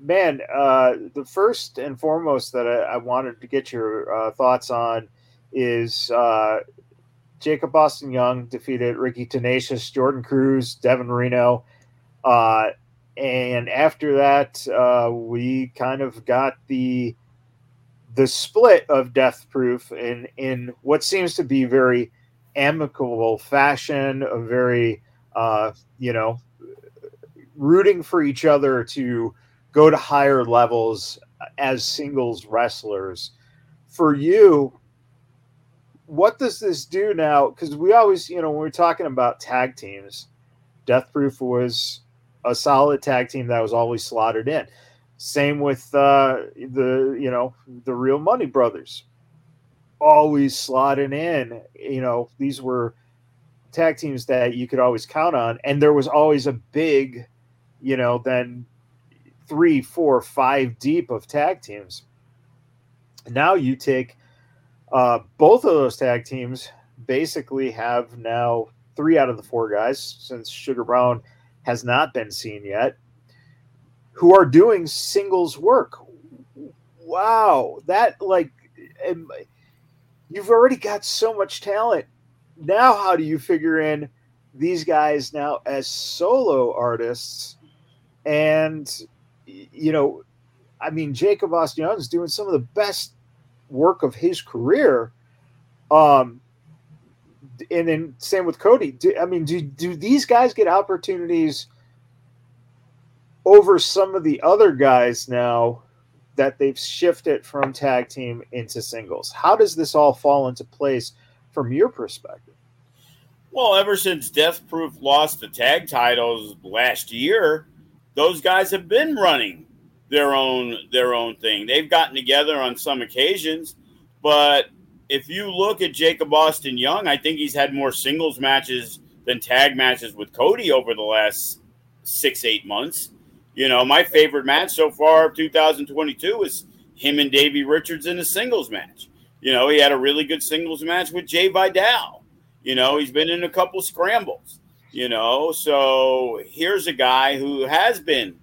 man, uh, the first and foremost that I, I wanted to get your uh, thoughts on is uh, Jacob Austin Young defeated Ricky Tenacious, Jordan Cruz, Devin Reno. Uh, and after that, uh, we kind of got the the split of Death Proof in in what seems to be very amicable fashion, a very uh, you know rooting for each other to go to higher levels as singles wrestlers. For you, what does this do now? Because we always, you know, when we're talking about tag teams, Death Proof was a solid tag team that was always slotted in. Same with uh, the, you know, the Real Money Brothers, always slotted in. You know, these were tag teams that you could always count on, and there was always a big, you know, then three, four, five deep of tag teams. Now you take uh, both of those tag teams basically have now three out of the four guys since Sugar Brown has not been seen yet who are doing singles work. Wow, that like you've already got so much talent. Now, how do you figure in these guys now as solo artists? And you know, I mean, Jacob Austin is doing some of the best work of his career. Um, and then same with Cody. Do, I mean, do do these guys get opportunities over some of the other guys now that they've shifted from tag team into singles? How does this all fall into place from your perspective? Well, ever since Death Proof lost the tag titles last year, those guys have been running their own their own thing. They've gotten together on some occasions, but if you look at Jacob Austin Young, I think he's had more singles matches than tag matches with Cody over the last six eight months. You know, my favorite match so far of 2022 is him and Davey Richards in a singles match. You know, he had a really good singles match with Jay Vidal. You know, he's been in a couple scrambles. You know, so here's a guy who has been,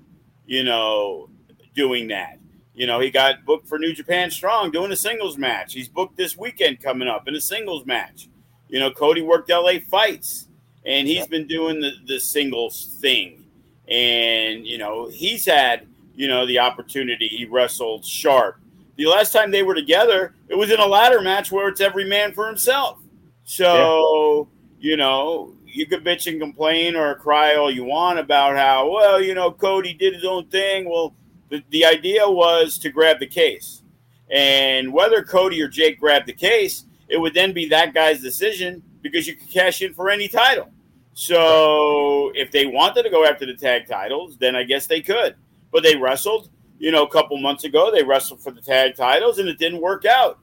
you know, doing that. You know, he got booked for New Japan Strong doing a singles match. He's booked this weekend coming up in a singles match. You know, Cody worked LA fights and he's been doing the, the singles thing. And, you know, he's had, you know, the opportunity. He wrestled Sharp. The last time they were together, it was in a ladder match where it's every man for himself. So, yeah. you know, you could bitch and complain or cry all you want about how, well, you know, Cody did his own thing. Well, the, the idea was to grab the case. And whether Cody or Jake grabbed the case, it would then be that guy's decision because you could cash in for any title. So if they wanted to go after the tag titles, then I guess they could. But they wrestled, you know, a couple months ago. They wrestled for the tag titles, and it didn't work out.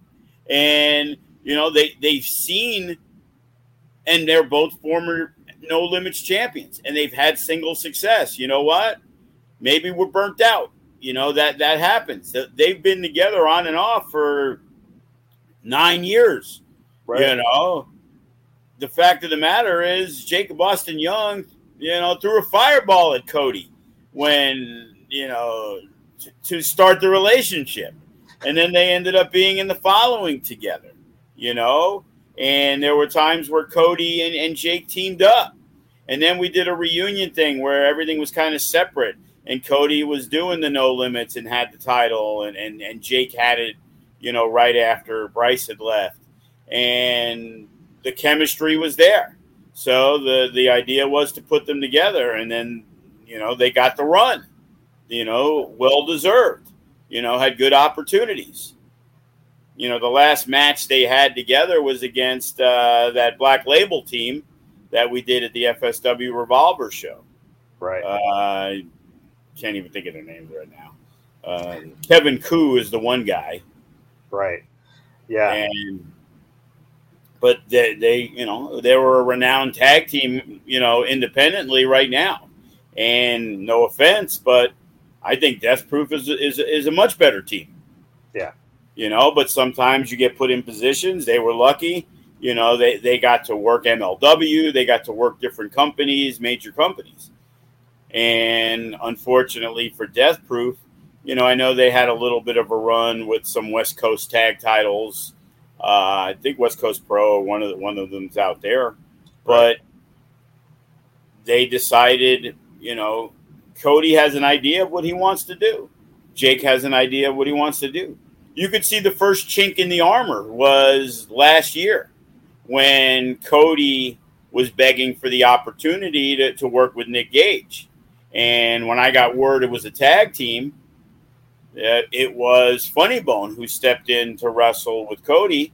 And you know, they they've seen, and they're both former no limits champions, and they've had single success. You know what? Maybe we're burnt out. You know that that happens. They've been together on and off for nine years. Right. You know, the fact of the matter is Jacob Austin Young, you know, threw a fireball at Cody when you know t- to start the relationship, and then they ended up being in the following together. You know, and there were times where Cody and, and Jake teamed up, and then we did a reunion thing where everything was kind of separate and Cody was doing the no limits and had the title, and, and, and Jake had it, you know, right after Bryce had left. And the chemistry was there. So the, the idea was to put them together, and then, you know, they got the run, you know, well deserved, you know, had good opportunities. You know, the last match they had together was against uh, that Black Label team that we did at the FSW Revolver show. Right. Uh, can't even think of their names right now. Uh, Kevin Ku is the one guy, right? Yeah, and but they, they, you know, they were a renowned tag team, you know, independently right now. And no offense, but I think Death Proof is is is a much better team. Yeah, you know, but sometimes you get put in positions. They were lucky. You know, they, they got to work MLW, they got to work different companies, major companies. And unfortunately for Death Proof, you know, I know they had a little bit of a run with some West Coast tag titles. Uh, I think West Coast Pro, one of the, one of them's out there, but they decided, you know, Cody has an idea of what he wants to do. Jake has an idea of what he wants to do. you could see the first chink in the armor was last year when Cody was begging for the opportunity to, to work with Nick Gage. And when I got word it was a tag team, it was Funny Bone who stepped in to wrestle with Cody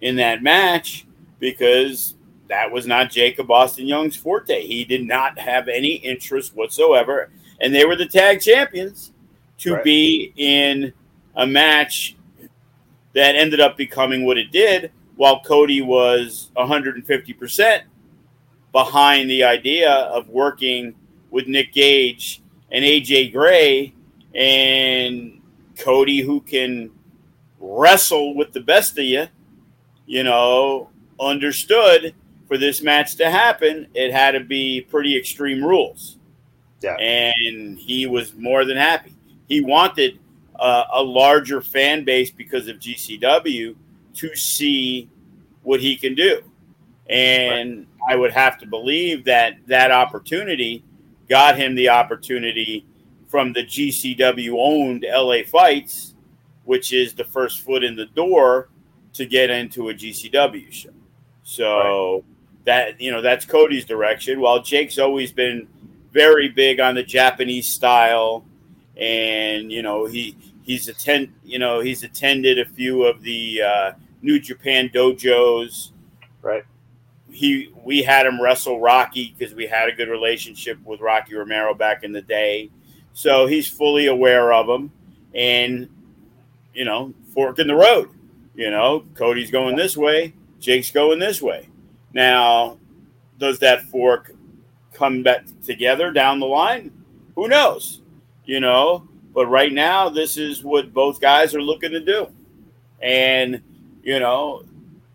in that match because that was not Jacob Austin Young's forte. He did not have any interest whatsoever. And they were the tag champions to right. be in a match that ended up becoming what it did while Cody was 150% behind the idea of working with Nick Gage and AJ Gray and Cody who can wrestle with the best of you, you know, understood for this match to happen, it had to be pretty extreme rules. Yeah. And he was more than happy. He wanted uh, a larger fan base because of GCW to see what he can do. And right. I would have to believe that that opportunity got him the opportunity from the GCW owned LA Fights, which is the first foot in the door to get into a GCW show. So right. that you know that's Cody's direction. While Jake's always been very big on the Japanese style, and you know he he's attend you know he's attended a few of the uh, New Japan dojos. Right. He we had him wrestle Rocky because we had a good relationship with Rocky Romero back in the day, so he's fully aware of him, and you know fork in the road. You know, Cody's going this way, Jake's going this way. Now, does that fork come back together down the line? Who knows? You know, but right now, this is what both guys are looking to do. And, you know,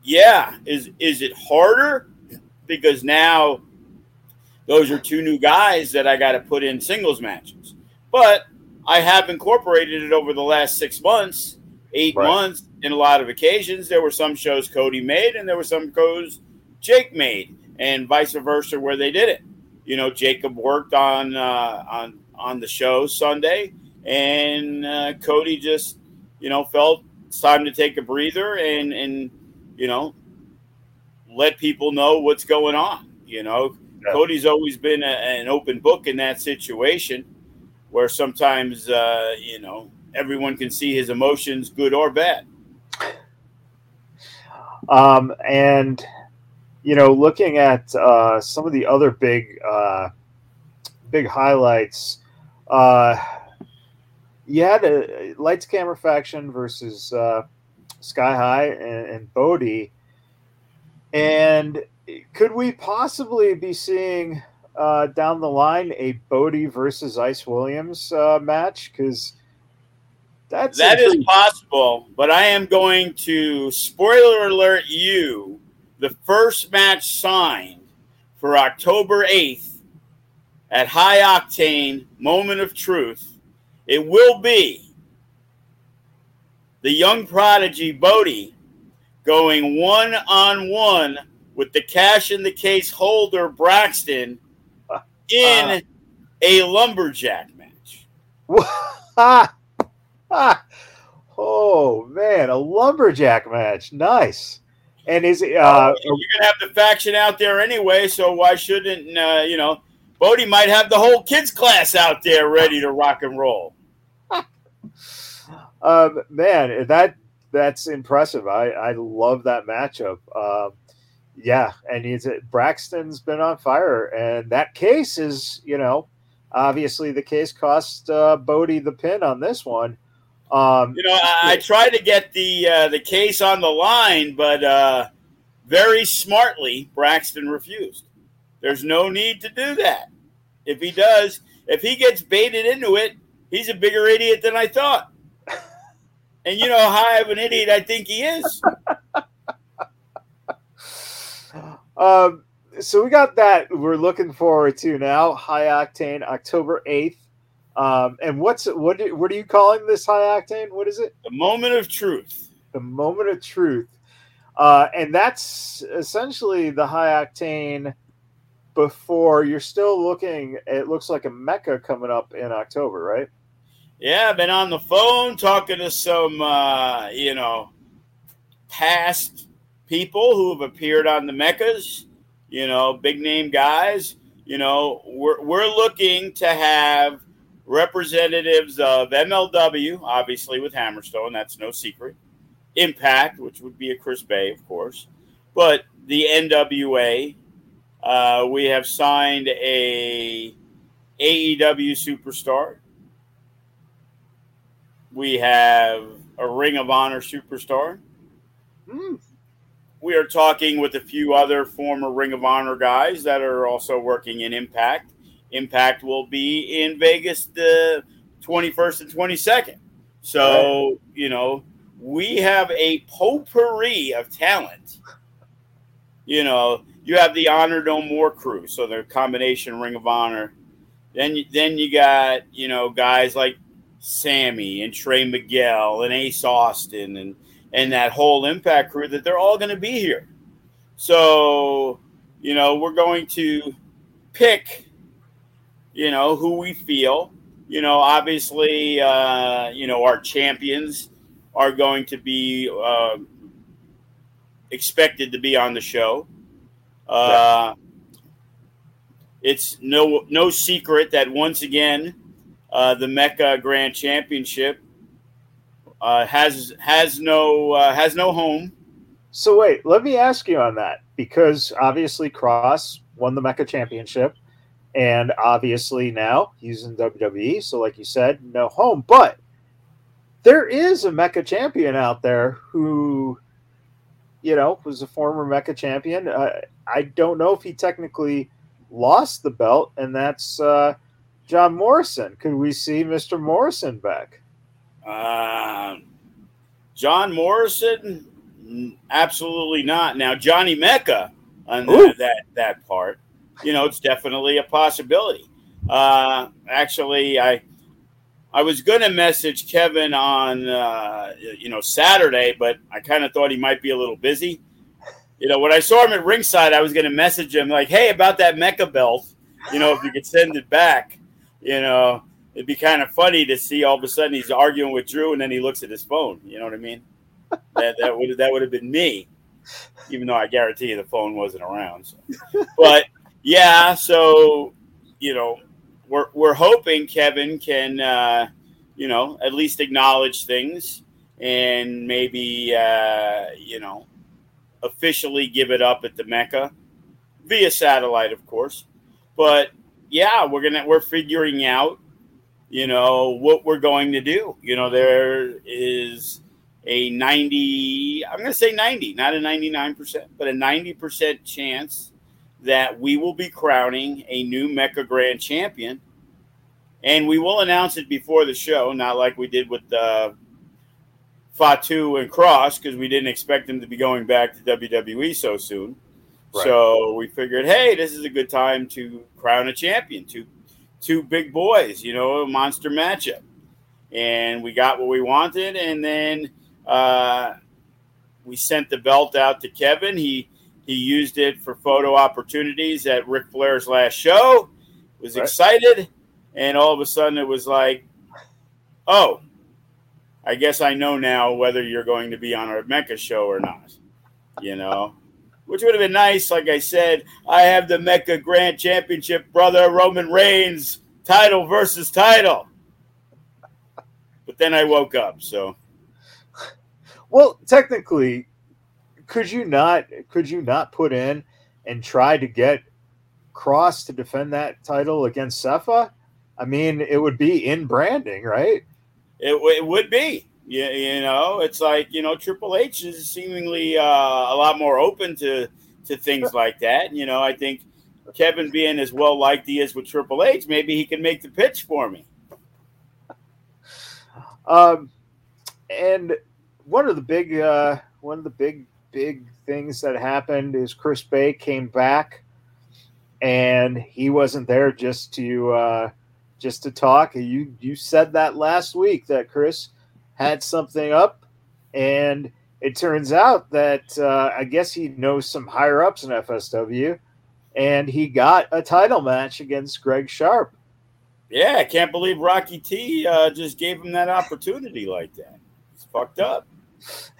yeah, is is it harder? Because now those are two new guys that I got to put in singles matches. But I have incorporated it over the last six months, eight right. months. In a lot of occasions, there were some shows Cody made, and there were some shows Jake made, and vice versa, where they did it. You know, Jacob worked on uh, on on the show Sunday, and uh, Cody just, you know, felt it's time to take a breather and and you know let people know what's going on. You know, yeah. Cody's always been a, an open book in that situation, where sometimes uh, you know everyone can see his emotions, good or bad. Um, and you know, looking at uh, some of the other big uh, big highlights. Uh, you had a lights camera faction versus uh, Sky High and, and Bodie, and could we possibly be seeing uh, down the line a Bodie versus Ice Williams uh, match? Because that's that is possible, but I am going to spoiler alert you. The first match signed for October eighth at High Octane Moment of Truth it will be the young prodigy Bodie going one on one with the cash in the case holder Braxton in uh, a lumberjack match. oh man, a lumberjack match. Nice. And is it? Uh, you're gonna have the faction out there anyway, so why shouldn't uh, you know? Bodie might have the whole kids class out there ready to rock and roll. Um, man, that that's impressive. I I love that matchup. Um, yeah, and he's Braxton's been on fire, and that case is you know obviously the case cost uh, Bodie the pin on this one. Um, you know, I, I tried to get the uh, the case on the line, but uh, very smartly Braxton refused. There's no need to do that. If he does, if he gets baited into it, he's a bigger idiot than I thought. And you know how high of an idiot I think he is. um, so we got that we're looking forward to now. High Octane, October eighth. Um, and what's what? What are you calling this high octane? What is it? The moment of truth. The moment of truth. Uh, and that's essentially the high octane before you're still looking it looks like a mecca coming up in october right Yeah, I've been on the phone talking to some, uh, you know, past people who have appeared on the Meccas, you know, big name guys. You know, we're, we're looking to have representatives of MLW, obviously with Hammerstone, that's no secret. Impact, which would be a Chris Bey, of course, but the NWA. Uh, we have signed a AEW superstar. We have a Ring of Honor superstar. Mm. We are talking with a few other former Ring of Honor guys that are also working in Impact. Impact will be in Vegas the 21st and 22nd. So, right. you know, we have a potpourri of talent. You know, you have the Honor No More crew, so the combination Ring of Honor. Then, then you got you know guys like Sammy and Trey Miguel and Ace Austin and and that whole Impact crew that they're all going to be here. So, you know, we're going to pick you know, who we feel. You know, obviously, uh, you know, our champions are going to be uh, expected to be on the show. Uh, It's no no secret that once again, uh, the Mecca Grand Championship uh, has has no uh, has no home. So wait, let me ask you on that because obviously Kross won the Mecca Championship and obviously now he's in WWE. So, like you said, no home. But there is a Mecca champion out there who, you know, was a former Mecca champion. Uh, I don't know if he technically lost the belt, and that's uh, John Morrison. Could we see Mr. Morrison back? Uh, John Morrison, absolutely not. Now Johnny Mecca on that, that that part you know, it's definitely a possibility. Uh, actually, I I was going to message Kevin on uh, you know Saturday, but I kind of thought he might be a little busy. You know, when I saw him at ringside, I was going to message him like, "Hey, about that Mecca belt, you know, if you could send it back, you know." It'd be kind of funny to see all of a sudden he's arguing with Drew and then he looks at his phone. You know what I mean? that that would that would have been me, even though I guarantee you the phone wasn't around. So. But yeah, so you know, we're we're hoping Kevin can uh, you know at least acknowledge things and maybe uh, you know officially give it up at the Mecca via satellite, of course. But yeah, we're gonna we're figuring out you know what we're going to do. You know, there is a 90 i'm going to say 90 not a 99% but a 90% chance that we will be crowning a new Mecca Grand Champion, and we will announce it before the show, not like we did with uh, Fatu and Kross because we didn't expect them to be going back to WWE so soon. Right. So we figured, hey, this is a good time to crown a champion, two two big boys, you know, a monster matchup, and we got what we wanted, and then uh, we sent the belt out to Kevin. He he used it for photo opportunities at Ric Flair's last show. Was right. excited, and all of a sudden it was like, "Oh, I guess I know now whether you're going to be on our Mecca show or not." You know, which would have been nice. Like I said, I have the Mecca Grand Championship, brother Roman Reigns title versus title. But then I woke up, so. Well, technically, could you not could you not put in and try to get Kross to defend that title against Sepha? I mean, it would be in branding, right? It, it would be. You, you know, it's like you know Triple H is seemingly uh, a lot more open to to things like that. You know, I think Kevin being as well liked he is with Triple H, maybe he can make the pitch for me. Um, and one of the big uh, one of the big big things that happened is Chris Bey came back, and he wasn't there just to uh, just to talk. You you said that last week that Chris had something up, and it turns out that uh, I guess he knows some higher ups in FSW, and he got a title match against Greg Sharp. Yeah, I can't believe Rocky T uh, just gave him that opportunity like that. It's fucked up.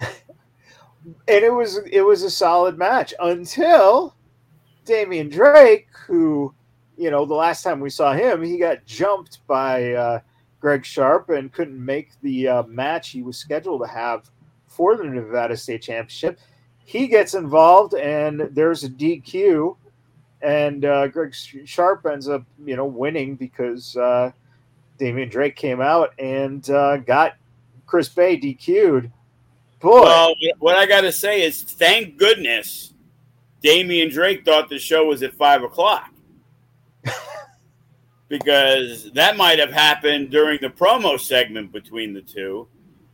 and it was it was a solid match until Damian Drake, who you know the last time we saw him, he got jumped by uh, Greg Sharp and couldn't make the uh, match he was scheduled to have for the Nevada State Championship. He gets involved, and there's a DQ, and uh, Greg Sharp ends up, you know, winning because uh, Damian Drake came out and uh, got Chris Bey DQ'd. Boy, well, what I got to say is, thank goodness Damian Drake thought the show was at five o'clock because that might have happened during the promo segment between the two,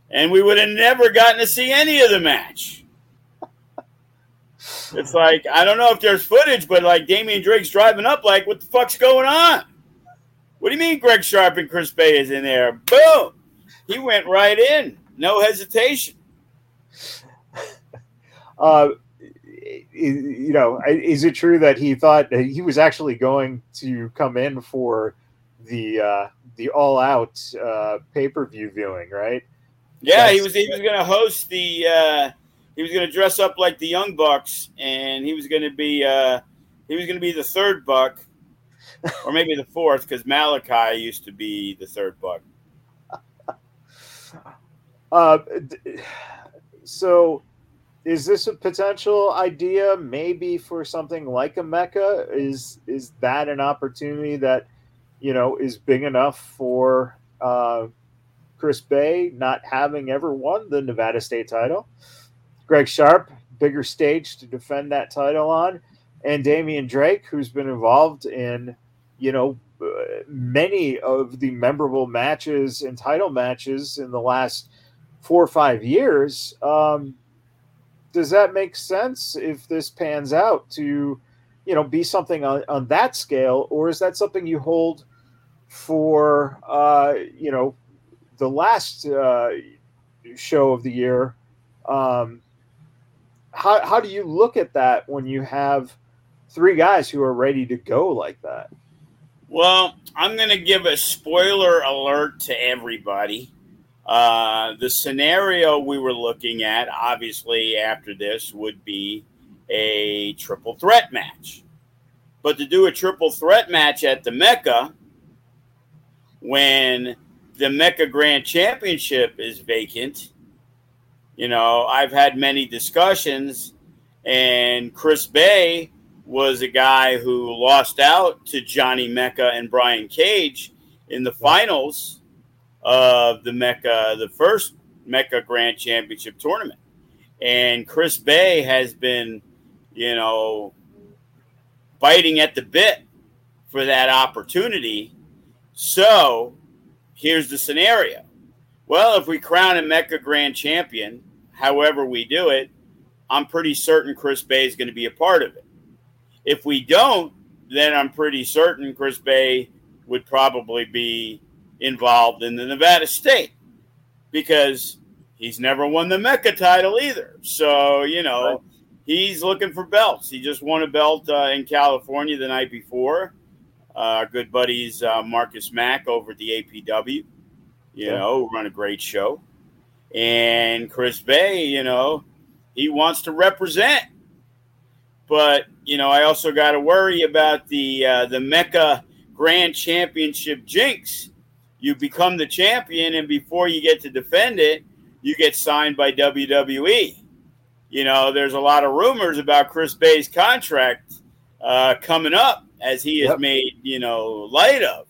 and we would have never gotten to see any of the match. It's like I don't know if there's footage, but like Damian Drake's driving up, like what the fuck's going on? What do you mean Greg Sharp and Chris Bey is in there? Boom! He went right in, no hesitation. Uh, you know, is it true that he thought that he was actually going to come in for the uh, the all out uh, pay per view viewing, right? Yeah, That's, he was he was going to host the. Uh, he was going to dress up like the Young Bucks, and he was going to be uh, he was going to be the third Buck, or maybe the fourth, because Malachi used to be the third Buck. Uh, so is this a potential idea maybe for something like a Mecca? Is is that an opportunity that you know is big enough for uh, Chris Bey not having ever won the Nevada State title? Greg Sharp, bigger stage to defend that title on, and Damian Drake, who's been involved in you know many of the memorable matches and title matches in the last four or five years. Um, does that make sense if this pans out to you know be something on, on that scale? Or is that something you hold for uh you know the last uh show of the year? Um how, how do you look at that when you have three guys who are ready to go like that? Well i'm going to give a spoiler alert to everybody uh, the scenario we were looking at, obviously, after this would be a triple threat match. But to do a triple threat match at the Mecca, when the Mecca Grand Championship is vacant, you know, I've had many discussions, and Chris Bey was a guy who lost out to Johnny Mecca and Brian Cage in the finals of the Mecca, the first Mecca Grand Championship tournament. And Chris Bey has been, you know, biting at the bit for that opportunity. So here's the scenario. Well, if we crown a Mecca Grand Champion, however we do it, I'm pretty certain Chris Bey is going to be a part of it. If we don't, then I'm pretty certain Chris Bey would probably be involved in the Nevada State because he's never won the Mecca title either. So, you know, right. he's looking for belts. He just won a belt uh, in California the night before. Uh, good buddies uh, Marcus Mack over at the APW, you yeah. know, run a great show. And Chris Bey, you know, he wants to represent. But, you know, I also got to worry about the uh, the Mecca Grand Championship jinx you become the champion, and before you get to defend it, you get signed by WWE. You know, there's a lot of rumors about Chris Bey's contract uh, coming up as he is yep. made, you know, light of.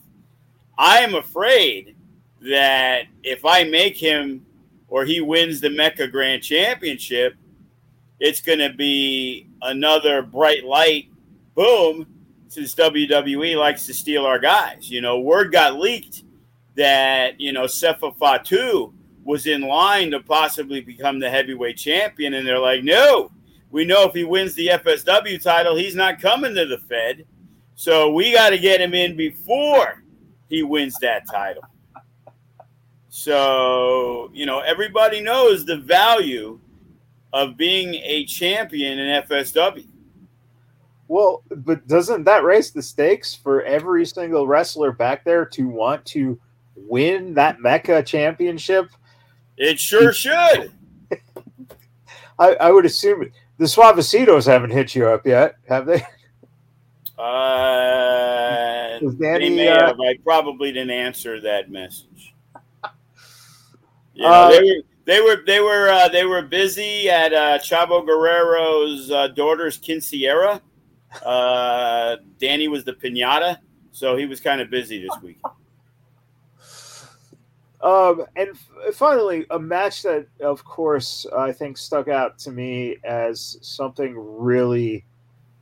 I am afraid that if I make him or he wins the Mecca Grand Championship, it's going to be another bright light boom since WWE likes to steal our guys. You know, word got leaked that you know Sefa Fatu was in line to possibly become the heavyweight champion, and they're like, no, we know if he wins the FSW title, he's not coming to the Fed, so we got to get him in before he wins that title. So you know everybody knows the value of being a champion in FSW. Well, but doesn't that raise the stakes for every single wrestler back there to want to win that Mecca championship? It sure should. I, I would assume the Suavecitos haven't hit you up yet, have they? Uh, Danny, they may uh, have. I probably didn't answer that message. Yeah, uh, they were they were they were uh, they were busy at uh, Chavo Guerrero's uh, daughter's quinceañera. Uh, Danny was the pinata, so he was kind of busy this week. Um, and f- finally, a match that, of course, I think stuck out to me as something really,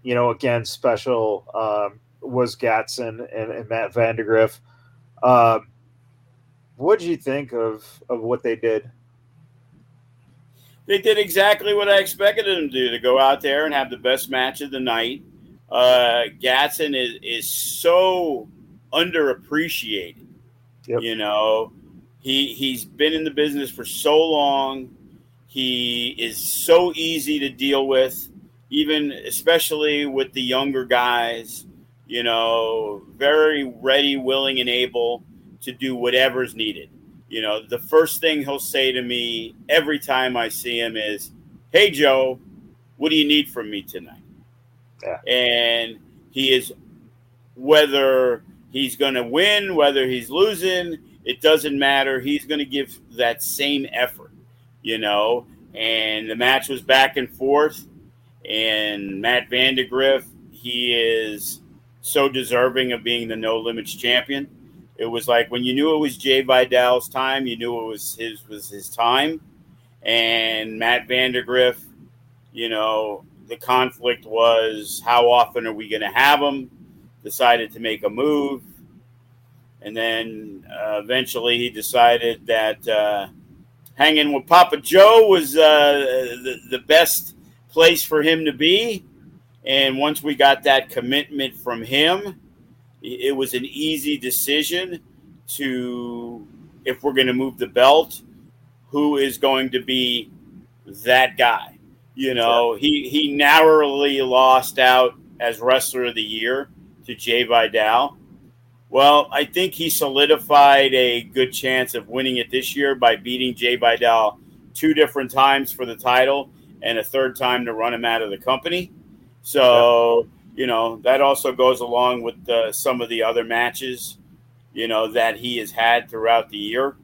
you know, again special um, was Gatson and, and Matt Vandagriff. Um, what did you think of of what they did? They did exactly what I expected them to do: to go out there and have the best match of the night. Uh, Gatson is is so underappreciated. Yep. You know, he he's been in the business for so long. He is so easy to deal with, even especially with the younger guys. You know, very ready, willing, and able to do whatever's needed. You know, the first thing he'll say to me every time I see him is, "Hey Joe, what do you need from me tonight?" Yeah. And he is whether he's going to win, whether he's losing, it doesn't matter. He's going to give that same effort, you know. And the match was back and forth. And Matt Vandagriff, he is so deserving of being the No Limits champion. It was like when you knew it was Jay Vidal's time, you knew it was his was his time. And Matt Vandagriff, you know, the conflict was how often are we going to have him? Decided to make a move and then uh, eventually he decided that uh, hanging with Papa Joe was uh, the, the best place for him to be. And once we got that commitment from him, it was an easy decision to, if we're going to move the belt, who is going to be that guy. You know, he, he narrowly lost out as wrestler of the year to Jay Vidal well, I think he solidified a good chance of winning it this year by beating Jay Vidal two different times for the title and a third time to run him out of the company. So, you know, that also goes along with uh, some of the other matches, you know, that he has had throughout the year.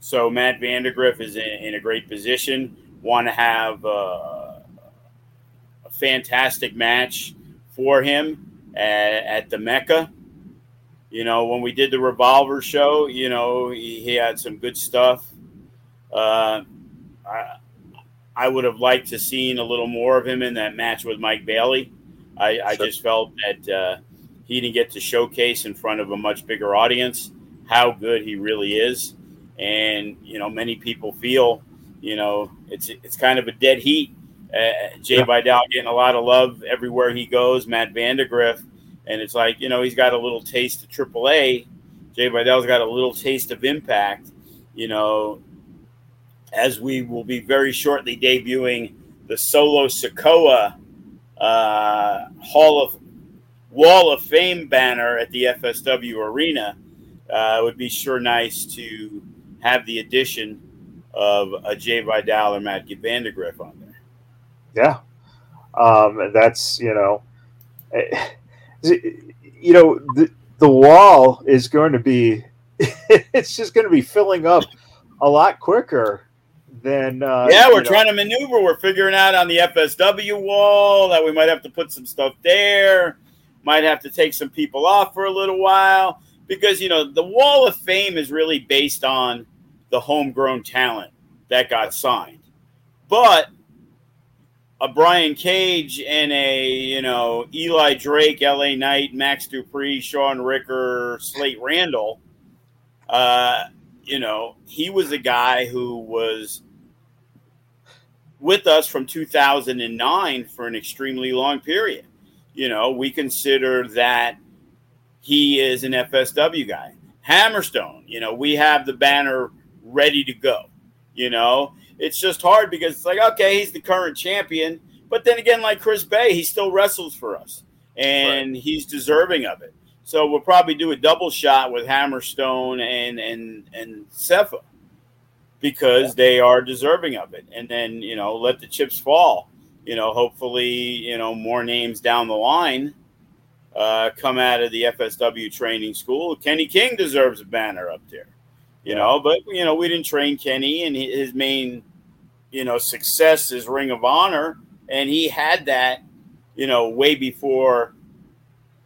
So Matt Vandagriff is in, in a great position. Want to have uh, a fantastic match for him at, at the Mecca you know, when we did the Revolver show, you know, he, he had some good stuff. Uh, I, I would have liked to seen a little more of him in that match with Mike Bailey. I, I just felt that uh, he didn't get to showcase in front of a much bigger audience how good he really is. And you know, many people feel, you know, it's it's kind of a dead heat. Uh, Jay yeah. Vidal getting a lot of love everywhere he goes. Matt Vandagriff and it's like you know he's got a little taste of AAA. Jay Vidal's got a little taste of Impact. You know, as we will be very shortly debuting the Solo Sikoa uh, Hall of Wall of Fame banner at the FSW Arena. Uh, it would be sure nice to have the addition of a Jay Vidal or Matt Vandagriff on there. Yeah, um, that's you know. You know, the, the wall is going to be, it's just going to be filling up a lot quicker than. Uh, yeah, we're trying know. to maneuver. We're figuring out on the FSW wall that we might have to put some stuff there, might have to take some people off for a little while because, you know, the wall of fame is really based on the homegrown talent that got signed. But a Brian Cage and a you know Eli Drake, L.A. Knight, Max Dupri, Sean Ricker, Slate Randall. Uh, you know, he was a guy who was with us from 2009 for an extremely long period. You know, we consider that he is an FSW guy. Hammerstone, you know, we have the banner ready to go. You know, it's just hard because it's like, okay, he's the current champion, But then again, like Chris Bey, he still wrestles for us, and right. he's deserving of it. So we'll probably do a double shot with Hammerstone and and and Sefa because yeah. they are deserving of it. And then you know, let the chips fall. You know, hopefully, you know, more names down the line uh, come out of the FSW training school. Kenny King deserves a banner up there. You know, but you know, we didn't train Kenny, and his main, you know, success is Ring of Honor, and he had that, you know, way before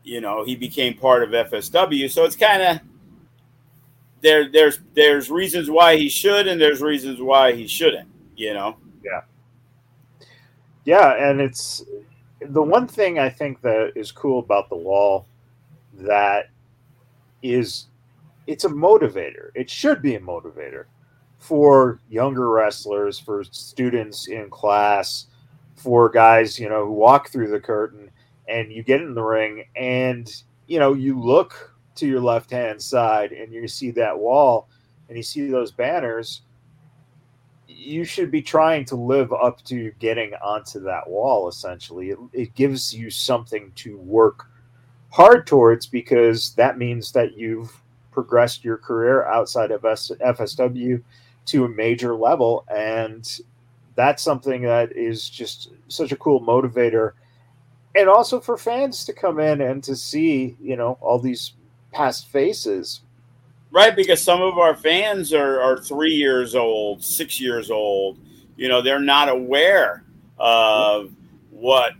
you know he became part of FSW. So it's kind of there. There's there's reasons why he should, and there's reasons why he shouldn't. You know. Yeah. Yeah, and it's the one thing I think that is cool about the wall that is it's a motivator. It should be a motivator for younger wrestlers, for students in class, for guys, you know, who walk through the curtain and you get in the ring and you know you look to your left hand side and you see that wall and you see those banners you should be trying to live up to getting onto that wall essentially it, it gives you something to work hard towards because that means that you've progressed your career outside of FSW to a major level and that's something that is just such a cool motivator and also for fans to come in and to see, you know, all these past faces. Right, because some of our fans are, are three years old, six years old. You know, they're not aware of what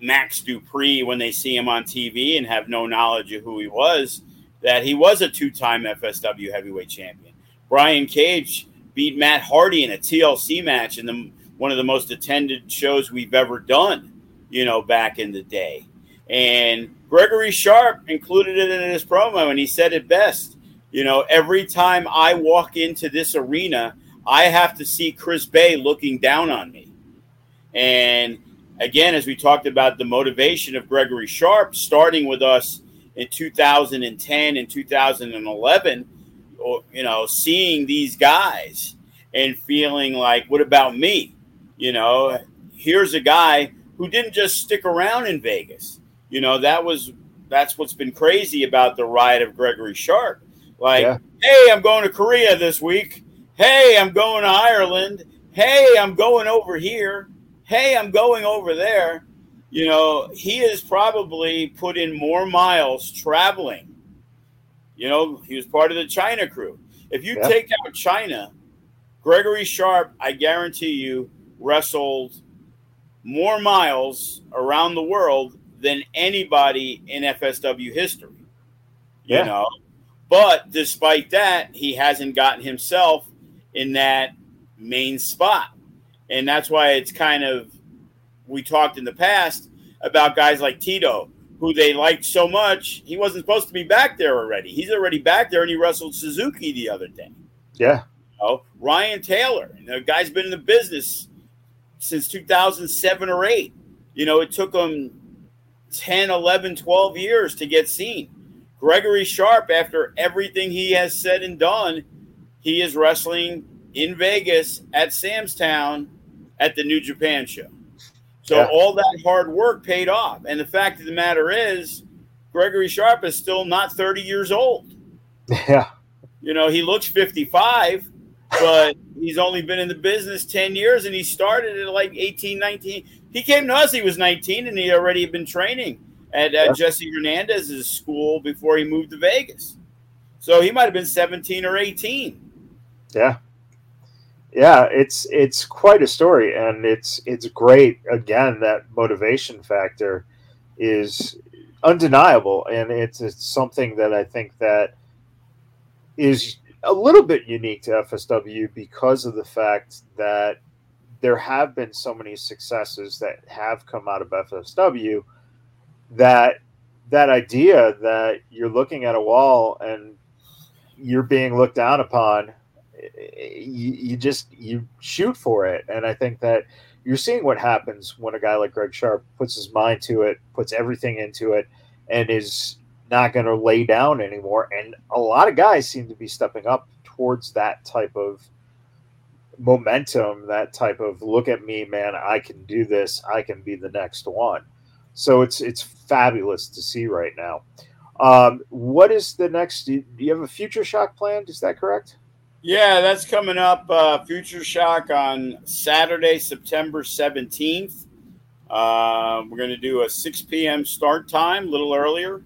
Max Dupri when they see him on TV and have no knowledge of who he was, that he was a two time FSW heavyweight champion. Brian Cage beat Matt Hardy in a TLC match in the, one of the most attended shows we've ever done you know, back in the day. And Gregory Sharp included it in his promo, and he said it best. You know, every time I walk into this arena, I have to see Chris Bey looking down on me. And again, as we talked about the motivation of Gregory Sharp starting with us in 2010 and 2011, or, you know, seeing these guys and feeling like, what about me? You know, here's a guy who didn't just stick around in Vegas. You know, that was that's what's been crazy about the ride of Gregory Sharp. Like, yeah. hey, I'm going to Korea this week. Hey, I'm going to Ireland. Hey, I'm going over here. Hey, I'm going over there. You know, he has probably put in more miles traveling. You know, he was part of the China crew. If you yeah. take out China, Gregory Sharp, I guarantee you, wrestled more miles around the world than anybody in FSW history. You yeah. know, but despite that, he hasn't gotten himself in that main spot. And that's why it's kind of we talked in the past about guys like Tito, who they liked so much, he wasn't supposed to be back there already. He's already back there and he wrestled Suzuki the other day. Yeah. You know, Ryan Taylor, the guy's been in the business since 2007 or 8. You know, it took him 10, 11, 12 years to get seen. Gregory Sharp, after everything he has said and done, he is wrestling in Vegas at Sam's Town at the New Japan show. So yeah. all that hard work paid off. And the fact of the matter is, Gregory Sharp is still not 30 years old. Yeah. You know, he looks 55, but he's only been in the business 10 years and he started at like 18, 19. He came to us, he was 19 and he already had been training at uh, Jesse Hernandez's school before he moved to Vegas. So he might have been 17 or 18. Yeah. Yeah, it's it's quite a story and it's it's great again that motivation factor is undeniable and it's, it's something that I think that is a little bit unique to FSW because of the fact that there have been so many successes that have come out of FSW that that idea that you're looking at a wall and you're being looked down upon you, just you shoot for it and i think that you're seeing what happens when a guy like greg sharp puts his mind to it puts everything into it and is not going to lay down anymore. And a lot of guys seem to be stepping up towards that type of momentum, that type of look at me, man, I can do this, I can be the next one. So it's it's fabulous to see right now. Um, what is the next? Do you have a future shock planned? Is that correct? Yeah, that's coming up. Uh, future shock on Saturday, September seventeenth. Uh, we're going to do a 6 p.m. start time, a little earlier.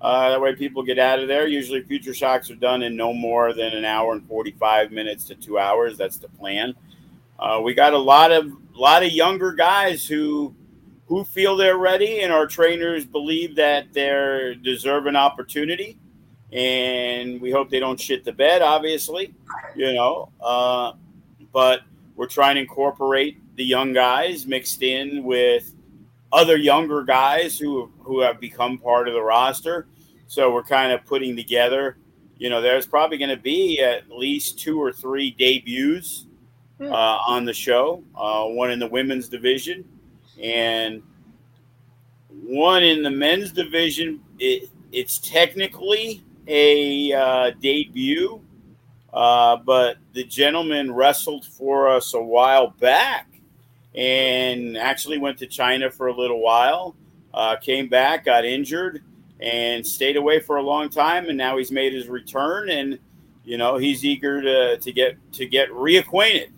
Uh, that way, people get out of there. Usually, future shocks are done in no more than an hour and 45 minutes to two hours. That's the plan. Uh, we got a lot of lot of younger guys who who feel they're ready, and our trainers believe that they're deserve an opportunity. And we hope they don't shit the bed, obviously, you know. Uh, but we're trying to incorporate the young guys mixed in with other younger guys who who have become part of the roster. So we're kind of putting together. You know, there's probably going to be at least two or three debuts hmm. uh, on the show. Uh, one in the women's division, and one in the men's division. It, it's technically a uh, debut, uh, but the gentleman wrestled for us a while back and actually went to China for a little while. Uh, came back, got injured, and stayed away for a long time. And now he's made his return, and you know he's eager to to get to get reacquainted.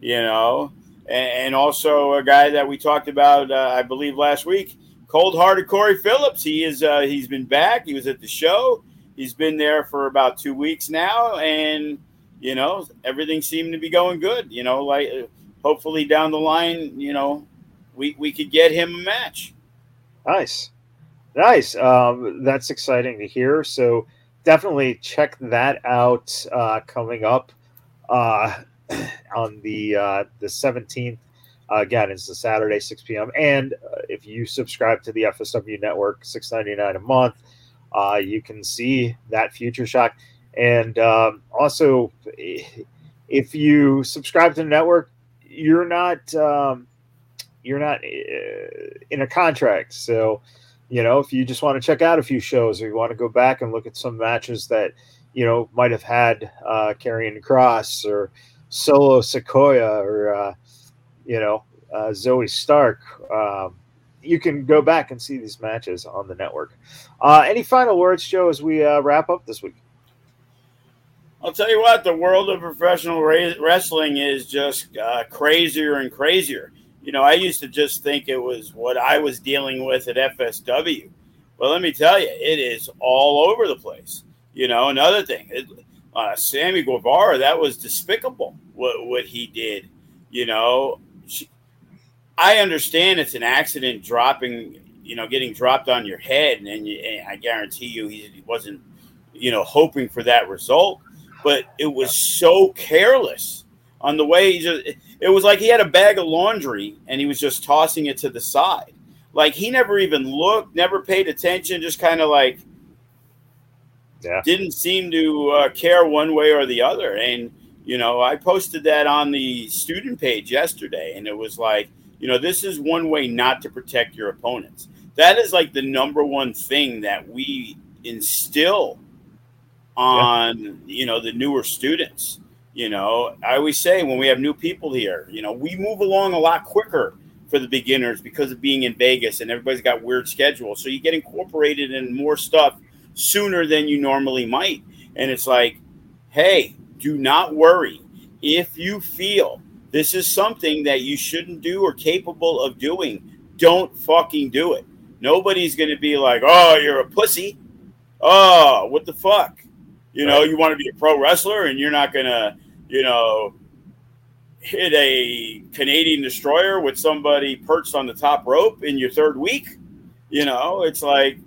You know, and, and also a guy that we talked about, uh, I believe, last week. Cold-hearted Corey Phillips. He is. Uh, he's been back. He was at the show. He's been there for about two weeks now, and you know everything seemed to be going good. You know, like hopefully down the line, you know, we we could get him a match. Nice, nice. Um, that's exciting to hear. So definitely check that out uh, coming up uh, on the uh, the seventeenth. again, it's the Saturday, six p.m. And uh, if you subscribe to the FSW network, six ninety nine a month, uh, you can see that Future Shock. And um, also, if you subscribe to the network, you're not um, you're not uh, in a contract. So, you know, if you just want to check out a few shows or you want to go back and look at some matches that you know might have had uh, Karrion Kross or Solo Sikoa or uh, you know uh, Zoey Stark. Um, you can go back and see these matches on the network. Uh, any final words, Joe, as we uh, wrap up this week? I'll tell you what, the world of professional wrestling is just uh, crazier and crazier. You know, I used to just think it was what I was dealing with at FSW. Well, let me tell you, it is all over the place. You know, another thing, it, uh, Sammy Guevara, that was despicable what, what he did. You know, she, I understand it's an accident dropping, you know, getting dropped on your head, and, you, and I guarantee you he, he wasn't, you know, hoping for that result but it was so careless on the way he just it was like he had a bag of laundry and he was just tossing it to the side like he never even looked never paid attention just kind of like yeah. didn't seem to uh, care one way or the other and you know i posted that on the student page yesterday and it was like you know this is one way not to protect your opponents. That is like the number one thing that we instill on yeah. you know the newer students. You know i always say when we have new people here you know we move along a lot quicker for the beginners because of being in vegas and everybody's got weird schedules. So you get incorporated in more stuff sooner than you normally might. And it's like hey do not worry. If you feel this is something that you shouldn't do or capable of doing don't fucking do it nobody's going to be like oh you're a pussy oh what the fuck you know, right. you want to be a pro wrestler and you're not going to, you know, hit a Canadian destroyer with somebody perched on the top rope in your third week. You know, it's like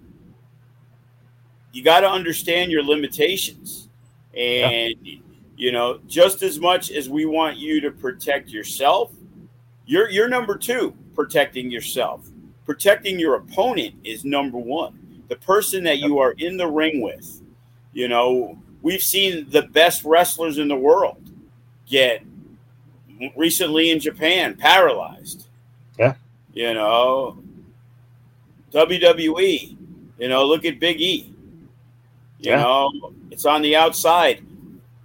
you got to understand your limitations. And, yeah. You know, just as much as we want you to protect yourself, you're, you're number two, protecting yourself. Protecting your opponent is number one. The person that you are in the ring with you know, we've seen the best wrestlers in the world get recently in Japan paralyzed. Yeah. You know, WWE, you know, look at Big E. You yeah. know, it's on the outside.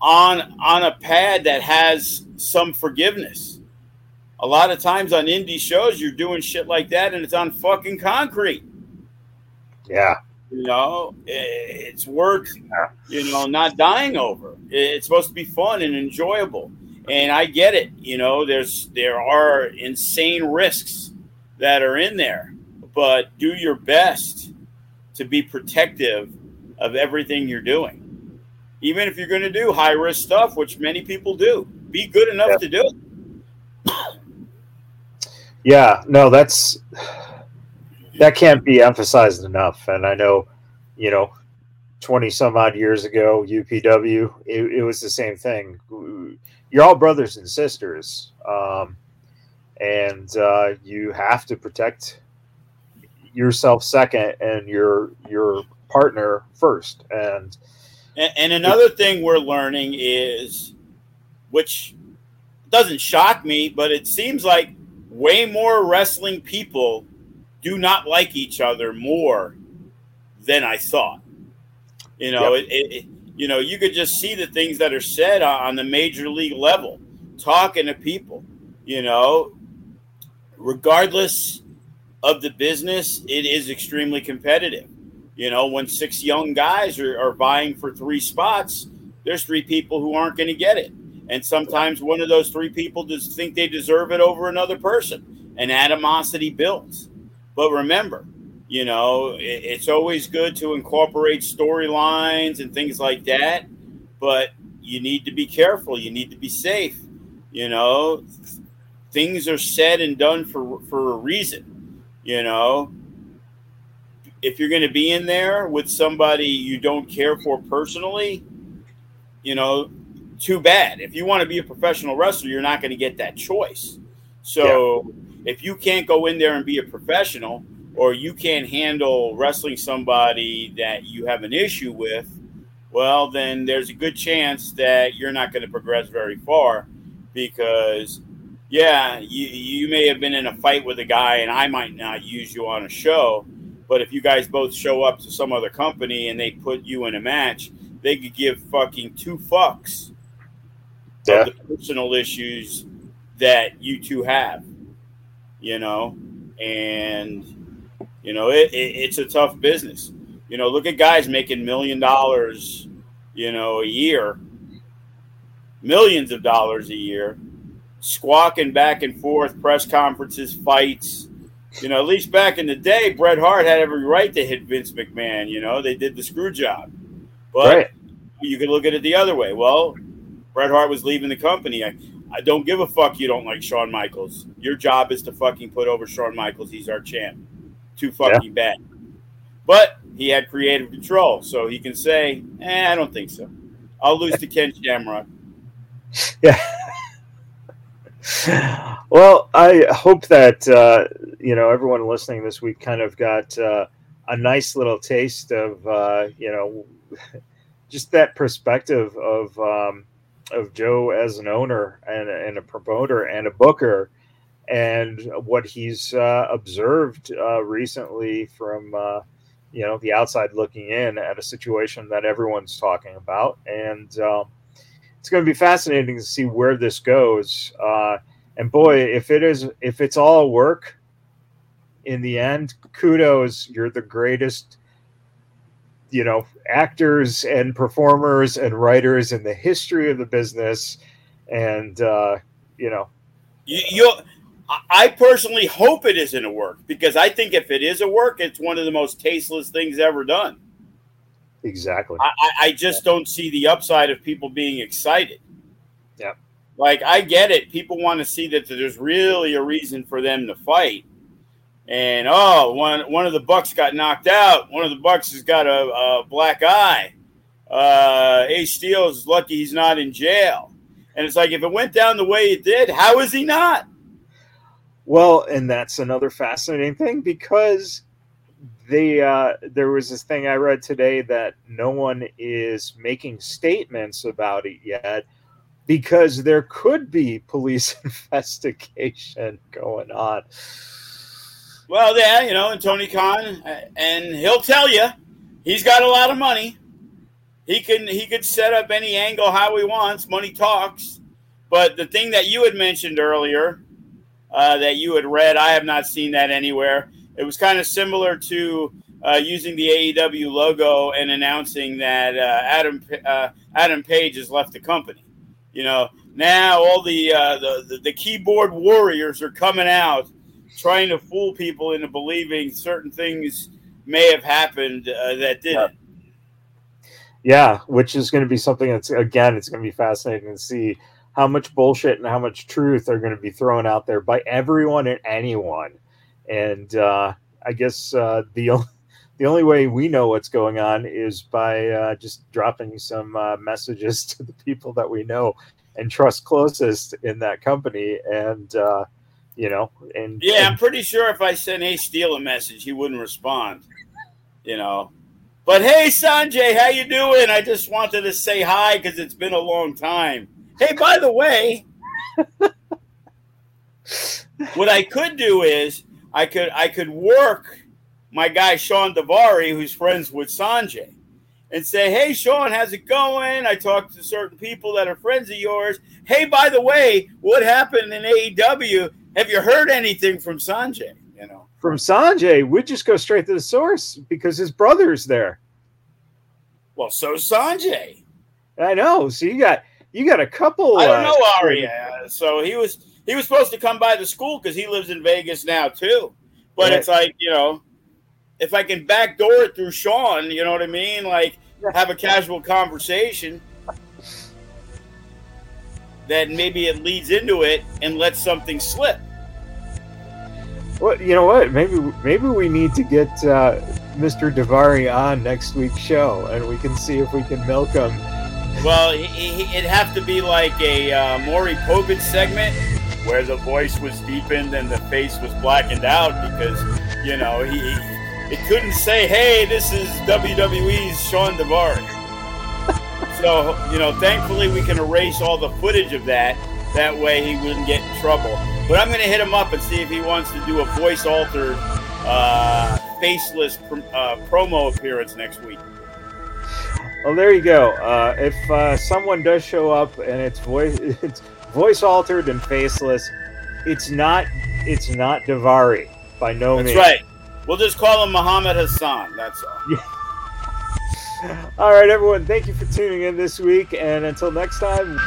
On on a pad that has some forgiveness. A lot of times on indie shows, you're doing shit like that, and it's on fucking concrete. Yeah, you know, it's worth you know not dying over. It's supposed to be fun and enjoyable, and I get it. You know, there's there are insane risks that are in there, but do your best to be protective of everything you're doing even if you're going to do high risk stuff, which many people do. Be good enough yeah. to do it. yeah, no, that's that can't be emphasized enough. And I know, you know, 20 some odd years ago, UPW, it, it was the same thing. You're all brothers and sisters. Um, and uh, you have to protect yourself second and your your partner first. And and, and another thing we're learning is, which doesn't shock me, but it seems like way more wrestling people do not like each other more than I thought. You know, yep. it, it, you know, you could just see the things that are said on the major league level, talking to people. You know, regardless of the business, it is extremely competitive. You know, when six young guys are, are vying for three spots, there's three people who aren't going to get it. And sometimes one of those three people just think they deserve it over another person, and animosity builds. But remember, you know, it, it's always good to incorporate storylines and things like that, but you need to be careful. You need to be safe. You know, things are said and done for for a reason. You know, if you're going to be in there with somebody you don't care for personally, you know, too bad. If you want to be a professional wrestler, you're not going to get that choice. So yeah. if you can't go in there and be a professional, or you can't handle wrestling somebody that you have an issue with, well, then there's a good chance that you're not going to progress very far because, yeah, you, you may have been in a fight with a guy and I might not use you on a show, but if you guys both show up to some other company and they put you in a match, they could give fucking two fucks yeah. of the personal issues that you two have, you know, and you know it, it, it's a tough business. You know, look at guys making million dollars, you know, a year, millions of dollars a year, squawking back and forth, press conferences, fights you know, at least back in the day, Bret Hart had every right to hit Vince McMahon. You know, they did the screw job. But right. you can look at it the other way. Well, Bret Hart was leaving the company. I, I don't give a fuck you don't like Shawn Michaels. Your job is to fucking put over Shawn Michaels. He's our champ. Too fucking yeah. bad. But he had creative control, so he can say, eh, I don't think so. I'll lose to Ken Shamrock. Yeah. well, I hope that uh, you know everyone listening this week kind of got uh, a nice little taste of uh, you know just that perspective of um, of Joe as an owner and, and a promoter and a booker and what he's uh, observed uh, recently from uh, you know the outside looking in at a situation that everyone's talking about. And um, it's going to be fascinating to see where this goes. Uh, and boy, if it is, if it's all work, in the end, kudos. You're the greatest, you know, actors and performers and writers in the history of the business. And uh, you know, you, you I personally hope it isn't a work because I think if it is a work, it's one of the most tasteless things ever done. Exactly. I, I just don't see the upside of people being excited. Yeah. Like I get it. People want to see that there's really a reason for them to fight. And oh, one one of the bucks got knocked out. One of the bucks has got a, a black eye. Uh, Ace Steel is lucky he's not in jail. And it's like if it went down the way it did, how is he not? Well, and that's another fascinating thing because the uh, there was this thing I read today that no one is making statements about it yet because there could be police investigation going on. Well, yeah, you know, and Tony Khan, and he'll tell you he's got a lot of money. he can he could set up any angle how he wants. Money talks. But the thing that you had mentioned earlier, uh, that you had read, I have not seen that anywhere. It was kind of similar to uh, using the AEW logo and announcing that uh, Adam uh, Adam Page has left the company. You know, now all the, uh, the, the the keyboard warriors are coming out, trying to fool people into believing certain things may have happened uh, that didn't. Yeah, which is going to be something that's again, it's going to be fascinating to see how much bullshit and how much truth are going to be thrown out there by everyone and anyone. And uh, I guess uh, the the only way we know what's going on is by uh, just dropping some uh, messages to the people that we know and trust closest in that company, and uh, you know, and Yeah, and I'm pretty sure if I sent Ace Steel a message, he wouldn't respond. You know. But hey Sanjay, how you doing? I just wanted to say hi because it's been a long time. Hey, by the way, what I could do is I could I could work my guy Shawn Daivari, who's friends with Sanjay, and say, "Hey, Sean, how's it going? I talked to certain people that are friends of yours. Hey, by the way, what happened in AEW? Have you heard anything from Sanjay? You know." from Sanjay, we just go straight to the source because his brother's there. Well, so Sanjay. I know. So you got you got a couple. I don't uh, know Arya. So he was he was supposed to come by the school because he lives in Vegas now too. But Right. it's like you know, if I can backdoor it through Sean, you know what I mean? Like have a casual conversation. That maybe it leads into it and lets something slip. Well, you know? What maybe maybe we need to get uh, Mr. Daivari on next week's show, and we can see if we can milk him. Well, he, he, it'd have to be like a uh, Maury Povich segment where the voice was deepened and the face was blackened out because, you know, he, he it couldn't say, hey, this is WWE's Shawn Daivari. so, you know, thankfully we can erase all the footage of that. That way he wouldn't get in trouble. But I'm going to hit him up and see if he wants to do a voice altered, uh, faceless pr- uh, promo appearance next week. Well, there you go. Uh, if uh, someone does show up and it's voice it's voice altered and faceless, it's not it's not Daivari by no That's means. That's right. We'll just call him Muhammad Hassan. That's all. All right, everyone. Thank you for tuning in this week, and until next time.